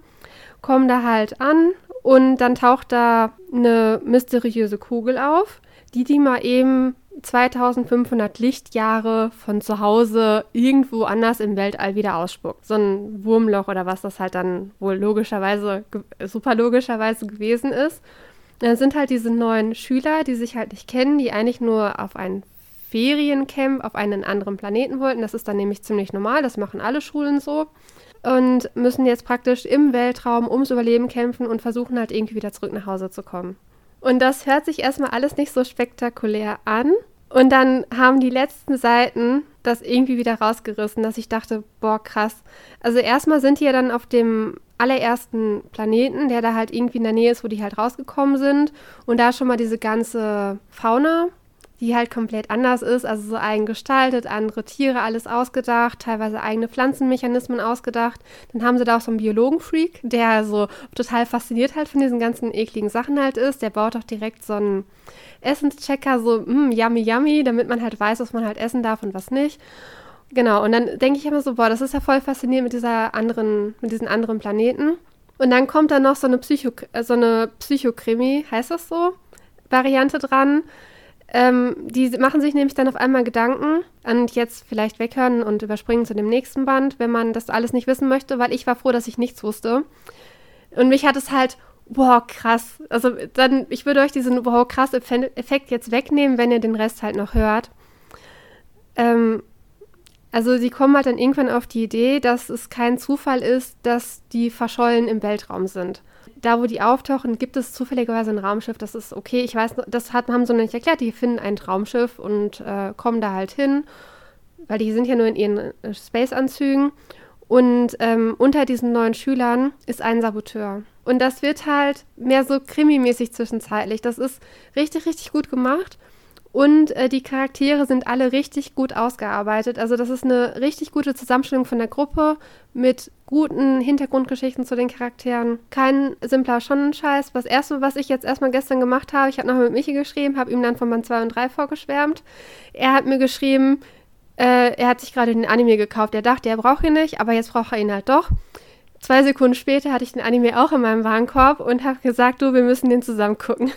kommen da halt an und dann taucht da eine mysteriöse Kugel auf, die die mal eben 2500 Lichtjahre von zu Hause irgendwo anders im Weltall wieder ausspuckt. So ein Wurmloch oder was das halt dann wohl logischerweise, super logischerweise gewesen ist. Dann sind halt diese neuen Schüler, die sich halt nicht kennen, die eigentlich nur auf ein Feriencamp auf einen anderen Planeten wollten. Das ist dann nämlich ziemlich normal, das machen alle Schulen so. Und müssen jetzt praktisch im Weltraum ums Überleben kämpfen und versuchen halt irgendwie wieder zurück nach Hause zu kommen. Und das hört sich erstmal alles nicht so spektakulär an. Und dann haben die letzten Seiten das irgendwie wieder rausgerissen, dass ich dachte, boah, krass. Also erstmal sind die ja dann auf dem allerersten Planeten, der da halt irgendwie in der Nähe ist, wo die halt rausgekommen sind. Und da schon mal diese ganze Fauna die halt komplett anders ist, also so eigen gestaltet, andere Tiere, alles ausgedacht, teilweise eigene Pflanzenmechanismen ausgedacht. Dann haben sie da auch so einen Biologenfreak, der so total fasziniert halt von diesen ganzen ekligen Sachen halt ist. Der baut auch direkt so einen Essenschecker, so mm, yummy yummy, damit man halt weiß, was man halt essen darf und was nicht. Genau, und dann denke ich immer so, boah, das ist ja voll faszinierend mit dieser anderen, mit diesen anderen Planeten. Und dann kommt da noch so eine Psycho, so eine Psychokrimi, heißt das so? Variante dran ähm, die machen sich nämlich dann auf einmal Gedanken und jetzt vielleicht weghören und überspringen zu dem nächsten Band, wenn man das alles nicht wissen möchte, weil ich war froh, dass ich nichts wusste. Und mich hat es halt, wow, krass. Also dann, ich würde euch diesen wow, krass Effekt jetzt wegnehmen, wenn ihr den Rest halt noch hört. Ähm, also sie kommen halt dann irgendwann auf die Idee, dass es kein Zufall ist, dass die verschollen im Weltraum sind da, wo die auftauchen, gibt es zufälligerweise ein Raumschiff. Das ist okay. Ich weiß, das hat, haben sie noch nicht erklärt. Die finden ein Raumschiff und äh, kommen da halt hin, weil die sind ja nur in ihren äh, Space-Anzügen. Und ähm, unter diesen neuen Schülern ist ein Saboteur. Und das wird halt mehr so krimimäßig zwischenzeitlich. Das ist richtig, richtig gut gemacht. Und äh, die Charaktere sind alle richtig gut ausgearbeitet. Also das ist eine richtig gute Zusammenstellung von der Gruppe mit guten Hintergrundgeschichten zu den Charakteren. Kein simpler Schonnenscheiß. Das erste, was ich jetzt erstmal gestern gemacht habe, ich habe noch mit Michi geschrieben, habe ihm dann von Band 2 und 3 vorgeschwärmt. Er hat mir geschrieben, äh, er hat sich gerade den Anime gekauft. Er dachte, er braucht ihn nicht, aber jetzt braucht er ihn halt doch. Zwei Sekunden später hatte ich den Anime auch in meinem Warenkorb und habe gesagt, du, wir müssen den zusammen gucken.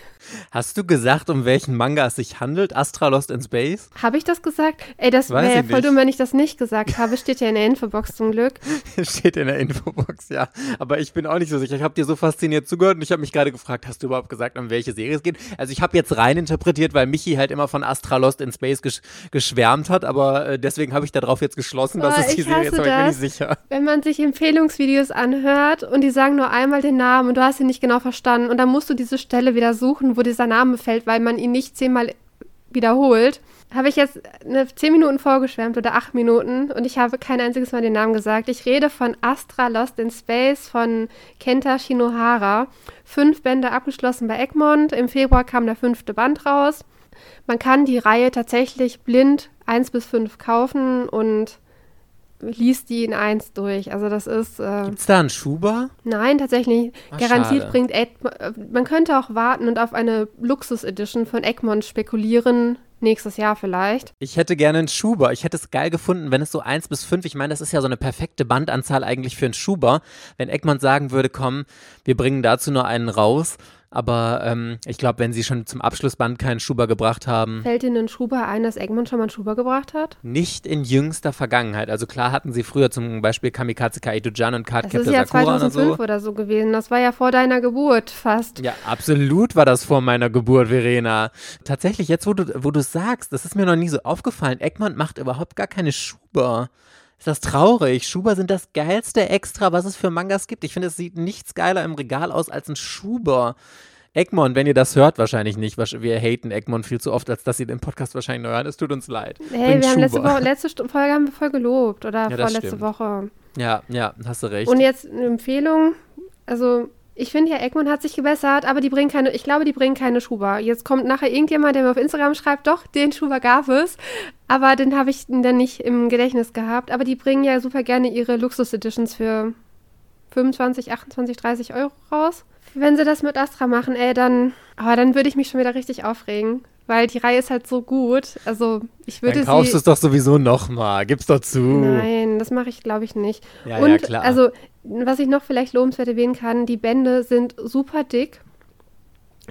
Hast du gesagt, um welchen Manga es sich handelt? Astra Lost in Space? Habe ich das gesagt? Ey, das wäre ja voll dumm, wenn ich das nicht gesagt habe. Steht ja in der Infobox zum Glück. <laughs> Steht in der Infobox, ja. Aber ich bin auch nicht so sicher. Ich habe dir so fasziniert zugehört und ich habe mich gerade gefragt, hast du überhaupt gesagt, um welche Serie es geht? Also ich habe jetzt rein interpretiert, weil Michi halt immer von Astra Lost in Space gesch geschwärmt hat, aber äh, deswegen habe ich darauf jetzt geschlossen, dass oh, es die Serie ist, aber ich bin nicht sicher. Wenn man sich Empfehlungsvideos anhört und die sagen nur einmal den Namen und du hast ihn nicht genau verstanden und dann musst du diese Stelle wieder suchen, wo dieser Name fällt, weil man ihn nicht zehnmal wiederholt, habe ich jetzt eine zehn Minuten vorgeschwärmt oder acht Minuten und ich habe kein einziges Mal den Namen gesagt. Ich rede von Astra Lost in Space von Kenta Shinohara. Fünf Bände abgeschlossen bei Egmont. Im Februar kam der fünfte Band raus. Man kann die Reihe tatsächlich blind 1 bis 5 kaufen und liest die in eins durch. Also das ist. Äh, Gibt's da einen Schuber? Nein, tatsächlich. Ach, Garantiert schade. bringt Egmont, man könnte auch warten und auf eine Luxus-Edition von Egmont spekulieren. Nächstes Jahr vielleicht. Ich hätte gerne einen Schuber. Ich hätte es geil gefunden, wenn es so eins bis fünf, ich meine, das ist ja so eine perfekte Bandanzahl eigentlich für einen Schuber. Wenn Egmont sagen würde, komm, wir bringen dazu nur einen raus aber ähm, ich glaube, wenn sie schon zum Abschlussband keinen Schuber gebracht haben. Fällt Ihnen ein Schuber ein, dass Egmont schon mal einen Schuber gebracht hat? Nicht in jüngster Vergangenheit. Also klar hatten sie früher zum Beispiel Kamikaze Kaito-Jan und Cardcaptor Sakura Das ist ja 2005 oder so. oder so gewesen. Das war ja vor deiner Geburt fast. Ja, absolut war das vor meiner Geburt, Verena. Tatsächlich, jetzt wo du, wo du sagst, das ist mir noch nie so aufgefallen. Egmont macht überhaupt gar keine Schuber. Ist das traurig? Schuber sind das geilste Extra, was es für Mangas gibt. Ich finde, es sieht nichts geiler im Regal aus als ein Schuber. Egmont, wenn ihr das hört, wahrscheinlich nicht. Wir haten Egmont viel zu oft, als dass sie den Podcast wahrscheinlich nur hören. Es tut uns leid. Hey, Bringt wir haben letzte, Woche, letzte Folge haben wir voll gelobt. Oder ja, vorletzte Woche. Ja, ja, hast du recht. Und jetzt eine Empfehlung. Also, ich finde ja, Egmont hat sich gebessert, aber die bringen keine, ich glaube, die bringen keine Schuber. Jetzt kommt nachher irgendjemand, der mir auf Instagram schreibt, doch, den Schuber gab es. Aber den habe ich dann nicht im Gedächtnis gehabt. Aber die bringen ja super gerne ihre Luxus-Editions für 25, 28, 30 Euro raus. Wenn sie das mit Astra machen, ey, dann, aber dann würde ich mich schon wieder richtig aufregen. Weil die Reihe ist halt so gut. Also ich würde Dann kaufst du es doch sowieso nochmal. Gib's doch zu. Nein, das mache ich glaube ich nicht. Ja, Und ja, klar. also, was ich noch vielleicht lobenswert erwähnen kann, die Bände sind super dick.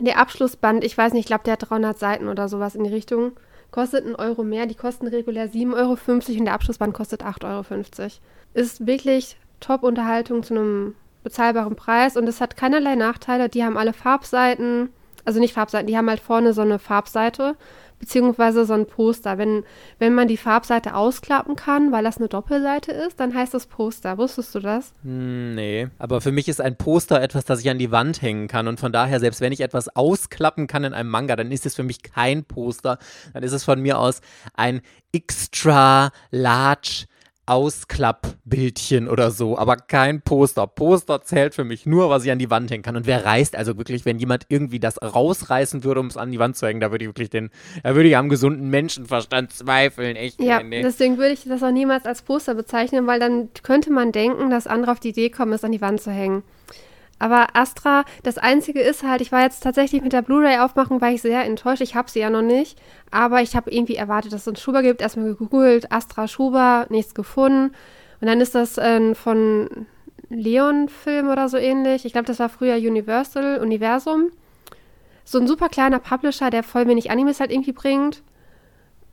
Der Abschlussband, ich weiß nicht, ich glaube, der hat 300 Seiten oder sowas in die Richtung kostet einen Euro mehr. Die kosten regulär 7,50 Euro und der Abschlussband kostet 8,50 Euro. Ist wirklich Top-Unterhaltung zu einem bezahlbaren Preis und es hat keinerlei Nachteile. Die haben alle Farbseiten, also nicht Farbseiten, die haben halt vorne so eine Farbseite beziehungsweise so ein Poster. Wenn, wenn man die Farbseite ausklappen kann, weil das eine Doppelseite ist, dann heißt das Poster. Wusstest du das? Hm, nee, aber für mich ist ein Poster etwas, das ich an die Wand hängen kann und von daher, selbst wenn ich etwas ausklappen kann in einem Manga, dann ist es für mich kein Poster, dann ist es von mir aus ein extra large Ausklappbildchen oder so, aber kein Poster. Poster zählt für mich nur, was ich an die Wand hängen kann. Und wer reißt also wirklich, wenn jemand irgendwie das rausreißen würde, um es an die Wand zu hängen, da würde ich wirklich den, da würde ich am gesunden Menschenverstand zweifeln, echt. Ja, nee. deswegen würde ich das auch niemals als Poster bezeichnen, weil dann könnte man denken, dass andere auf die Idee kommen, es an die Wand zu hängen. Aber Astra, das Einzige ist halt, ich war jetzt tatsächlich mit der Blu-ray aufmachen, war ich sehr enttäuscht. Ich habe sie ja noch nicht. Aber ich habe irgendwie erwartet, dass es einen Schuber gibt. Erstmal gegoogelt, Astra Schuber, nichts gefunden. Und dann ist das äh, von Leon-Film oder so ähnlich. Ich glaube, das war früher Universal, Universum. So ein super kleiner Publisher, der voll wenig Animes halt irgendwie bringt.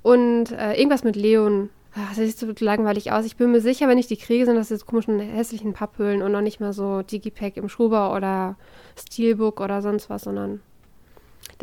Und äh, irgendwas mit Leon Ach, das sieht so langweilig aus. Ich bin mir sicher, wenn ich die kriege, sind das jetzt komischen hässlichen Papphüllen und noch nicht mal so Digipack im Schuber oder Steelbook oder sonst was, sondern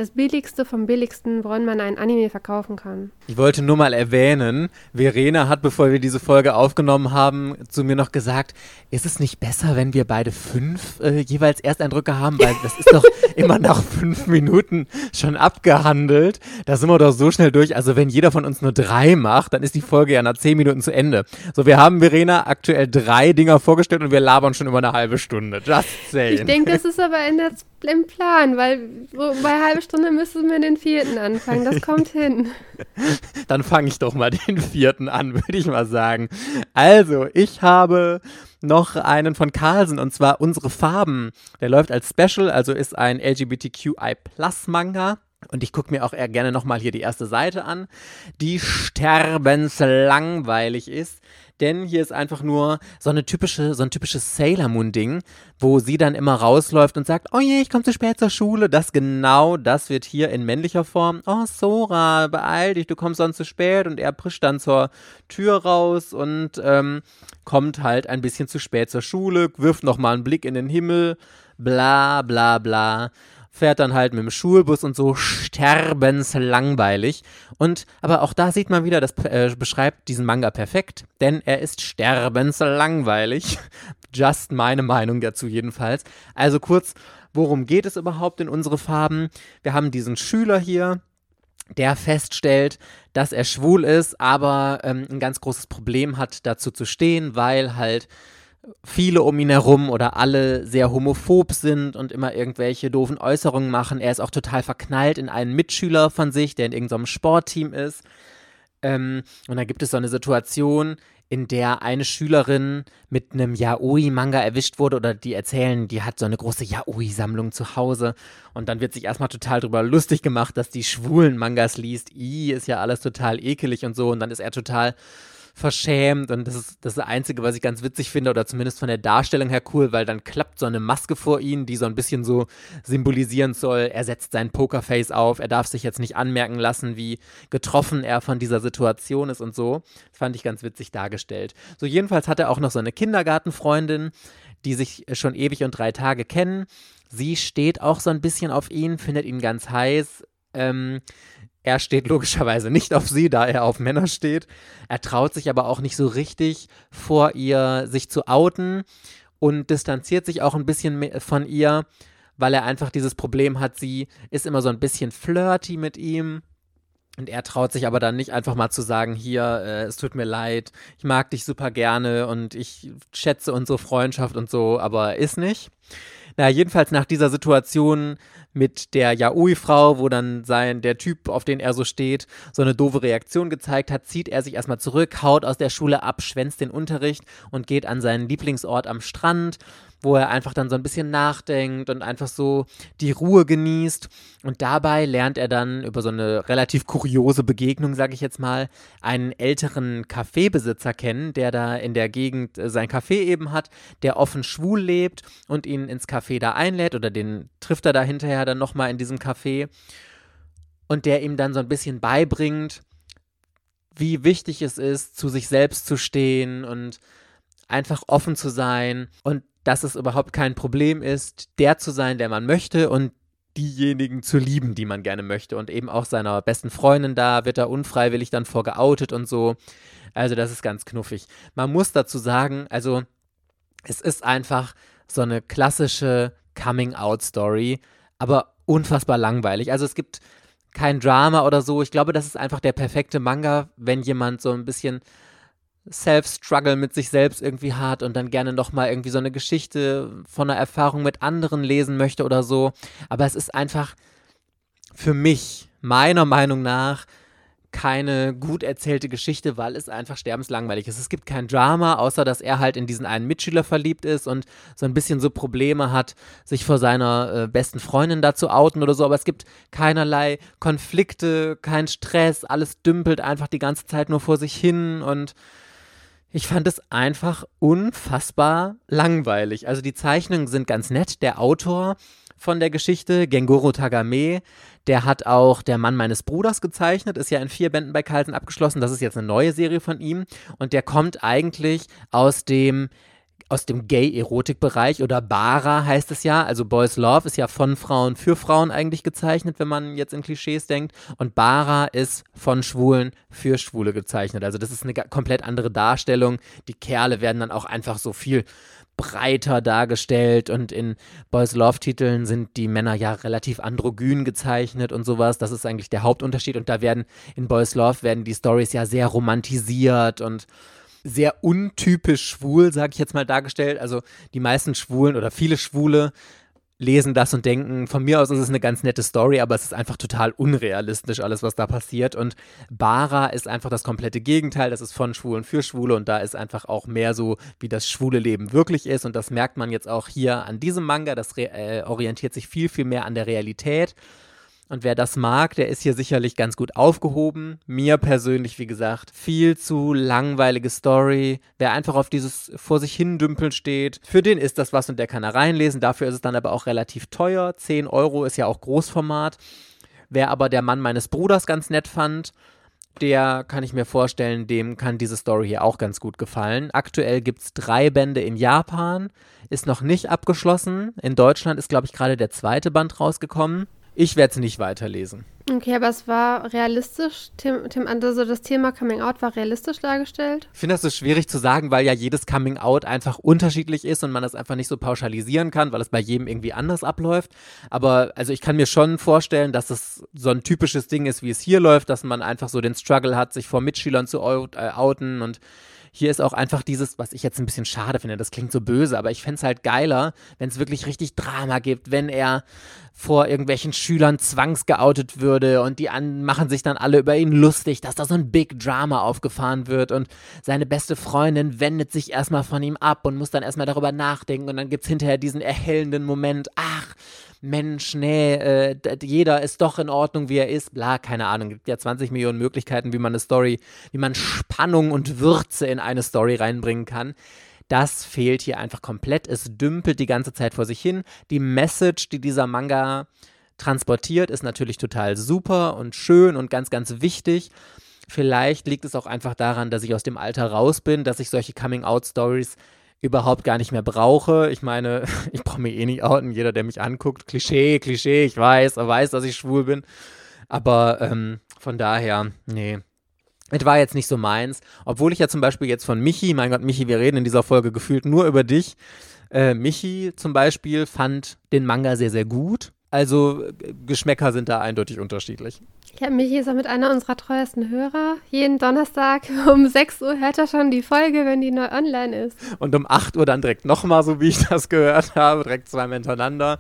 das billigste vom billigsten, woran man ein Anime verkaufen kann. Ich wollte nur mal erwähnen, Verena hat, bevor wir diese Folge aufgenommen haben, zu mir noch gesagt, ist es nicht besser, wenn wir beide fünf äh, jeweils Ersteindrücke haben, weil das ist doch <laughs> immer nach fünf Minuten schon abgehandelt. Da sind wir doch so schnell durch. Also wenn jeder von uns nur drei macht, dann ist die Folge ja nach zehn Minuten zu Ende. So, wir haben Verena aktuell drei Dinger vorgestellt und wir labern schon über eine halbe Stunde. Just saying. Ich denke, das <laughs> ist aber in der im Plan, weil so bei halbe Stunde müssen wir den vierten anfangen. Das kommt hin. <laughs> Dann fange ich doch mal den vierten an, würde ich mal sagen. Also, ich habe noch einen von Carlsen und zwar Unsere Farben. Der läuft als Special, also ist ein LGBTQI Plus Manga. Und ich gucke mir auch eher gerne nochmal hier die erste Seite an, die sterbenslangweilig ist. Denn hier ist einfach nur so eine typische, so ein typisches Sailor Moon-Ding, wo sie dann immer rausläuft und sagt, oh je, ich komme zu spät zur Schule. Das genau, das wird hier in männlicher Form. Oh, Sora, beeil dich, du kommst sonst zu spät. Und er prischt dann zur Tür raus und ähm, kommt halt ein bisschen zu spät zur Schule, wirft nochmal einen Blick in den Himmel, bla bla bla fährt dann halt mit dem Schulbus und so sterbenslangweilig. Und aber auch da sieht man wieder, das äh, beschreibt diesen Manga perfekt, denn er ist sterbenslangweilig. <laughs> Just meine Meinung dazu jedenfalls. Also kurz, worum geht es überhaupt in unsere Farben? Wir haben diesen Schüler hier, der feststellt, dass er schwul ist, aber ähm, ein ganz großes Problem hat, dazu zu stehen, weil halt viele um ihn herum oder alle sehr homophob sind und immer irgendwelche doofen Äußerungen machen. Er ist auch total verknallt in einen Mitschüler von sich, der in irgendeinem Sportteam ist. Ähm, und da gibt es so eine Situation, in der eine Schülerin mit einem Yaoi-Manga erwischt wurde oder die erzählen, die hat so eine große Yaoi-Sammlung zu Hause und dann wird sich erstmal total drüber lustig gemacht, dass die schwulen Mangas liest. I, ist ja alles total ekelig und so und dann ist er total verschämt und das ist das, Einzige, was ich ganz witzig finde oder zumindest von der Darstellung her cool, weil dann klappt so eine Maske vor ihm, die so ein bisschen so symbolisieren soll, er setzt sein Pokerface auf, er darf sich jetzt nicht anmerken lassen, wie getroffen er von dieser Situation ist und so. Das fand ich ganz witzig dargestellt. So jedenfalls hat er auch noch so eine Kindergartenfreundin, die sich schon ewig und drei Tage kennen. Sie steht auch so ein bisschen auf ihn, findet ihn ganz heiß. Ähm, er steht logischerweise nicht auf sie, da er auf Männer steht. Er traut sich aber auch nicht so richtig vor ihr, sich zu outen und distanziert sich auch ein bisschen von ihr, weil er einfach dieses Problem hat. Sie ist immer so ein bisschen flirty mit ihm. Und er traut sich aber dann nicht einfach mal zu sagen, hier, äh, es tut mir leid, ich mag dich super gerne und ich schätze unsere Freundschaft und so, aber ist nicht. Na, jedenfalls nach dieser Situation mit der Yaoi-Frau, wo dann sein, der Typ, auf den er so steht, so eine doofe Reaktion gezeigt hat, zieht er sich erstmal zurück, haut aus der Schule ab, schwänzt den Unterricht und geht an seinen Lieblingsort am Strand wo er einfach dann so ein bisschen nachdenkt und einfach so die Ruhe genießt. Und dabei lernt er dann über so eine relativ kuriose Begegnung, sage ich jetzt mal, einen älteren Kaffeebesitzer kennen, der da in der Gegend äh, sein Café eben hat, der offen schwul lebt und ihn ins Café da einlädt oder den trifft er da hinterher dann nochmal in diesem Café und der ihm dann so ein bisschen beibringt, wie wichtig es ist, zu sich selbst zu stehen und einfach offen zu sein und dass es überhaupt kein Problem ist, der zu sein, der man möchte und diejenigen zu lieben, die man gerne möchte. Und eben auch seiner besten Freundin da wird er unfreiwillig dann vorgeoutet und so. Also das ist ganz knuffig. Man muss dazu sagen, also es ist einfach so eine klassische Coming-out-Story, aber unfassbar langweilig. Also es gibt kein Drama oder so. Ich glaube, das ist einfach der perfekte Manga, wenn jemand so ein bisschen Self-Struggle mit sich selbst irgendwie hat und dann gerne nochmal irgendwie so eine Geschichte von einer Erfahrung mit anderen lesen möchte oder so. Aber es ist einfach für mich, meiner Meinung nach, keine gut erzählte Geschichte, weil es einfach sterbenslangweilig ist. Es gibt kein Drama, außer dass er halt in diesen einen Mitschüler verliebt ist und so ein bisschen so Probleme hat, sich vor seiner äh, besten Freundin da zu outen oder so. Aber es gibt keinerlei Konflikte, kein Stress, alles dümpelt einfach die ganze Zeit nur vor sich hin und ich fand es einfach unfassbar langweilig. Also die Zeichnungen sind ganz nett. Der Autor von der Geschichte, Gengoro Tagame, der hat auch Der Mann meines Bruders gezeichnet, ist ja in vier Bänden bei Carlsen abgeschlossen. Das ist jetzt eine neue Serie von ihm. Und der kommt eigentlich aus dem aus dem Gay-Erotik-Bereich oder Bara heißt es ja. Also Boys Love ist ja von Frauen für Frauen eigentlich gezeichnet, wenn man jetzt in Klischees denkt. Und Bara ist von Schwulen für Schwule gezeichnet. Also das ist eine komplett andere Darstellung. Die Kerle werden dann auch einfach so viel breiter dargestellt und in Boys Love Titeln sind die Männer ja relativ androgyn gezeichnet und sowas. Das ist eigentlich der Hauptunterschied und da werden in Boys Love werden die Stories ja sehr romantisiert und sehr untypisch schwul, sage ich jetzt mal, dargestellt. Also die meisten Schwulen oder viele Schwule lesen das und denken, von mir aus ist es eine ganz nette Story, aber es ist einfach total unrealistisch, alles, was da passiert. Und Bara ist einfach das komplette Gegenteil. Das ist von Schwulen für Schwule und da ist einfach auch mehr so, wie das schwule Leben wirklich ist. Und das merkt man jetzt auch hier an diesem Manga. Das äh, orientiert sich viel, viel mehr an der Realität. Und wer das mag, der ist hier sicherlich ganz gut aufgehoben. Mir persönlich, wie gesagt, viel zu langweilige Story. Wer einfach auf dieses vor sich hin dümpeln steht, für den ist das was und der kann da reinlesen. Dafür ist es dann aber auch relativ teuer. 10 Euro ist ja auch Großformat. Wer aber der Mann meines Bruders ganz nett fand, der kann ich mir vorstellen, dem kann diese Story hier auch ganz gut gefallen. Aktuell gibt es drei Bände in Japan, ist noch nicht abgeschlossen. In Deutschland ist, glaube ich, gerade der zweite Band rausgekommen. Ich werde es nicht weiterlesen. Okay, aber es war realistisch, also das Thema Coming Out war realistisch dargestellt? Ich finde das so schwierig zu sagen, weil ja jedes Coming Out einfach unterschiedlich ist und man das einfach nicht so pauschalisieren kann, weil es bei jedem irgendwie anders abläuft. Aber also ich kann mir schon vorstellen, dass es so ein typisches Ding ist, wie es hier läuft, dass man einfach so den Struggle hat, sich vor Mitschülern zu äh, outen und hier ist auch einfach dieses, was ich jetzt ein bisschen schade finde, das klingt so böse, aber ich fände es halt geiler, wenn es wirklich richtig Drama gibt, wenn er vor irgendwelchen Schülern zwangsgeoutet würde und die an, machen sich dann alle über ihn lustig, dass da so ein Big Drama aufgefahren wird und seine beste Freundin wendet sich erstmal von ihm ab und muss dann erstmal darüber nachdenken und dann gibt es hinterher diesen erhellenden Moment, ach, Mensch, nee, äh, jeder ist doch in Ordnung, wie er ist, bla, keine Ahnung. Gibt ja 20 Millionen Möglichkeiten, wie man eine Story, wie man Spannung und Würze in eine Story reinbringen kann. Das fehlt hier einfach komplett. Es dümpelt die ganze Zeit vor sich hin. Die Message, die dieser Manga transportiert, ist natürlich total super und schön und ganz, ganz wichtig. Vielleicht liegt es auch einfach daran, dass ich aus dem Alter raus bin, dass ich solche Coming-out-Stories überhaupt gar nicht mehr brauche. Ich meine, <laughs> ich brauche mich eh nicht outen. Jeder, der mich anguckt, Klischee, Klischee, ich weiß, er weiß, dass ich schwul bin. Aber ähm, von daher, nee. Es war jetzt nicht so meins, obwohl ich ja zum Beispiel jetzt von Michi, mein Gott, Michi, wir reden in dieser Folge gefühlt nur über dich. Äh, Michi zum Beispiel fand den Manga sehr, sehr gut. Also Geschmäcker sind da eindeutig unterschiedlich. Ja, Michi ist auch mit einer unserer treuesten Hörer. Jeden Donnerstag um 6 Uhr hört er schon die Folge, wenn die neu online ist. Und um 8 Uhr dann direkt nochmal, so wie ich das gehört habe, direkt zweimal hintereinander.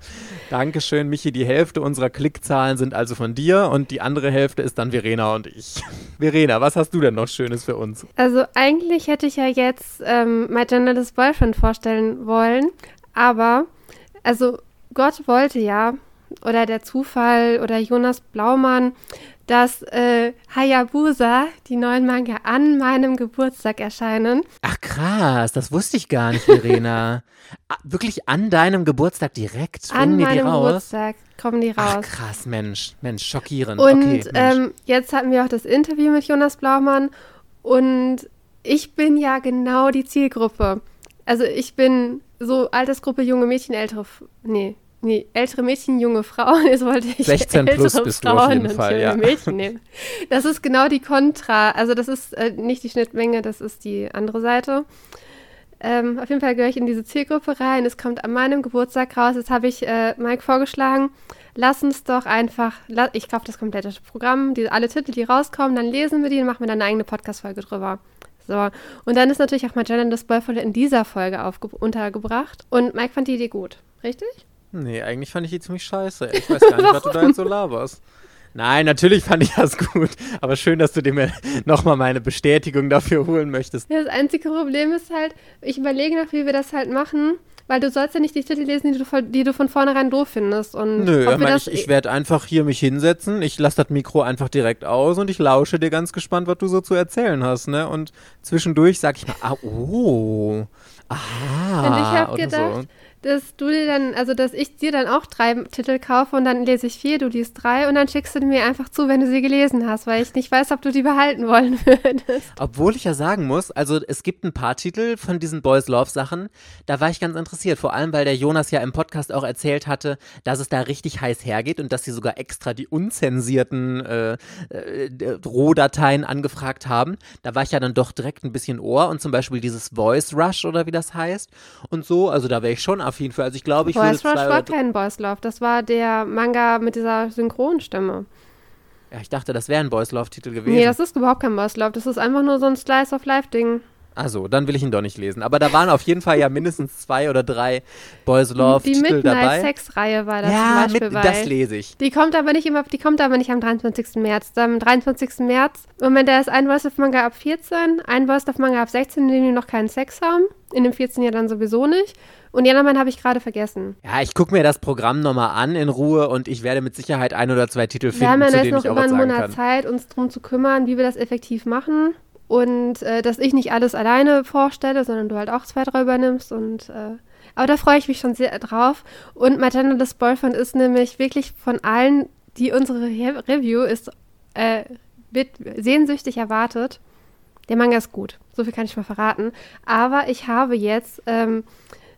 Dankeschön, Michi. Die Hälfte unserer Klickzahlen sind also von dir und die andere Hälfte ist dann Verena und ich. <laughs> Verena, was hast du denn noch Schönes für uns? Also eigentlich hätte ich ja jetzt ähm, My Journalist Boyfriend vorstellen wollen, aber also Gott wollte ja, oder der Zufall oder Jonas Blaumann, dass äh, Hayabusa, die neuen Manga, an meinem Geburtstag erscheinen. Ach krass, das wusste ich gar nicht, Verena. <laughs> Ah, wirklich an deinem Geburtstag direkt? An meinem Geburtstag kommen die raus. Ach krass, Mensch, Mensch, schockierend. Und okay, ähm, jetzt hatten wir auch das Interview mit Jonas Blaumann und ich bin ja genau die Zielgruppe. Also ich bin so Altersgruppe junge Mädchen, ältere, nee, Nee, ältere Mädchen, junge Frauen. Jetzt <laughs> wollte ich 16 plus bist Frauen du auf jeden Fall, ja. Mädchen nehmen. Das ist genau die Kontra. Also das ist äh, nicht die Schnittmenge, das ist die andere Seite. Ähm, auf jeden Fall gehöre ich in diese Zielgruppe rein. Es kommt an meinem Geburtstag raus. Jetzt habe ich äh, Mike vorgeschlagen, lass uns doch einfach, la ich kaufe das komplette Programm, die, alle Titel, die rauskommen, dann lesen wir die und machen wir dann eine eigene Podcast-Folge drüber. So, und dann ist natürlich auch Magellan das Boyfriend in dieser Folge untergebracht. Und Mike fand die Idee gut, richtig? Nee, eigentlich fand ich die ziemlich scheiße. Ich weiß gar nicht, was du da jetzt so laberst. Nein, natürlich fand ich das gut. Aber schön, dass du dir <laughs> nochmal meine Bestätigung dafür holen möchtest. Ja, das einzige Problem ist halt, ich überlege noch, wie wir das halt machen. Weil du sollst ja nicht die Titel lesen, die du von, die du von vornherein doof findest. Und Nö, ich, ich, ich werde einfach hier mich hinsetzen, ich lasse das Mikro einfach direkt aus und ich lausche dir ganz gespannt, was du so zu erzählen hast, ne? Und zwischendurch sag ich mal, ah, oh, aha. Und ich habe gedacht, so dass du dir dann, also dass ich dir dann auch drei Titel kaufe und dann lese ich vier, du liest drei und dann schickst du mir einfach zu, wenn du sie gelesen hast, weil ich nicht weiß, ob du die behalten wollen <laughs> würdest. Obwohl ich ja sagen muss, also es gibt ein paar Titel von diesen Boys Love Sachen, da war ich ganz interessiert, vor allem weil der Jonas ja im Podcast auch erzählt hatte, dass es da richtig heiß hergeht und dass sie sogar extra die unzensierten äh, äh, Rohdateien angefragt haben. Da war ich ja dann doch direkt ein bisschen Ohr und zum Beispiel dieses Voice Rush oder wie das heißt und so, also da wäre ich schon affin für. Also ich glaube, ich Boys würde Rush war kein Boys Love, das war der Manga mit dieser Synchronstimme. Ja, ich dachte, das wäre ein Boys Love-Titel gewesen. Nee, das ist überhaupt kein Boys Love. Das ist einfach nur so ein Slice of Life-Ding. Also, dann will ich ihn doch nicht lesen. Aber da waren auf jeden Fall ja mindestens zwei oder drei Boys Love die Titel Midnight dabei. Sex Reihe war das ja, zum Beispiel mit, das lese ich. Die kommt aber nicht immer, die kommt aber nicht am 23. März. Am 23. März, Moment, da ist ein Voice of Manga ab 14, ein Voice of Manga ab 16, in dem die noch keinen Sex haben. In dem 14 ja dann sowieso nicht. Und die anderen beiden habe ich gerade vergessen. Ja, ich gucke mir das Programm nochmal an in Ruhe und ich werde mit Sicherheit ein oder zwei Titel Wir haben finden, ja zu denen noch ich auch über einen Monat kann. Zeit, uns darum zu kümmern, wie wir das effektiv machen. Und äh, dass ich nicht alles alleine vorstelle, sondern du halt auch zwei, drei übernimmst. Und, äh, aber da freue ich mich schon sehr drauf. Und My Genderless Boyfriend ist nämlich wirklich von allen, die unsere Re Review ist, äh, wird sehnsüchtig erwartet. Der Manga ist gut, so viel kann ich mal verraten. Aber ich habe jetzt ähm,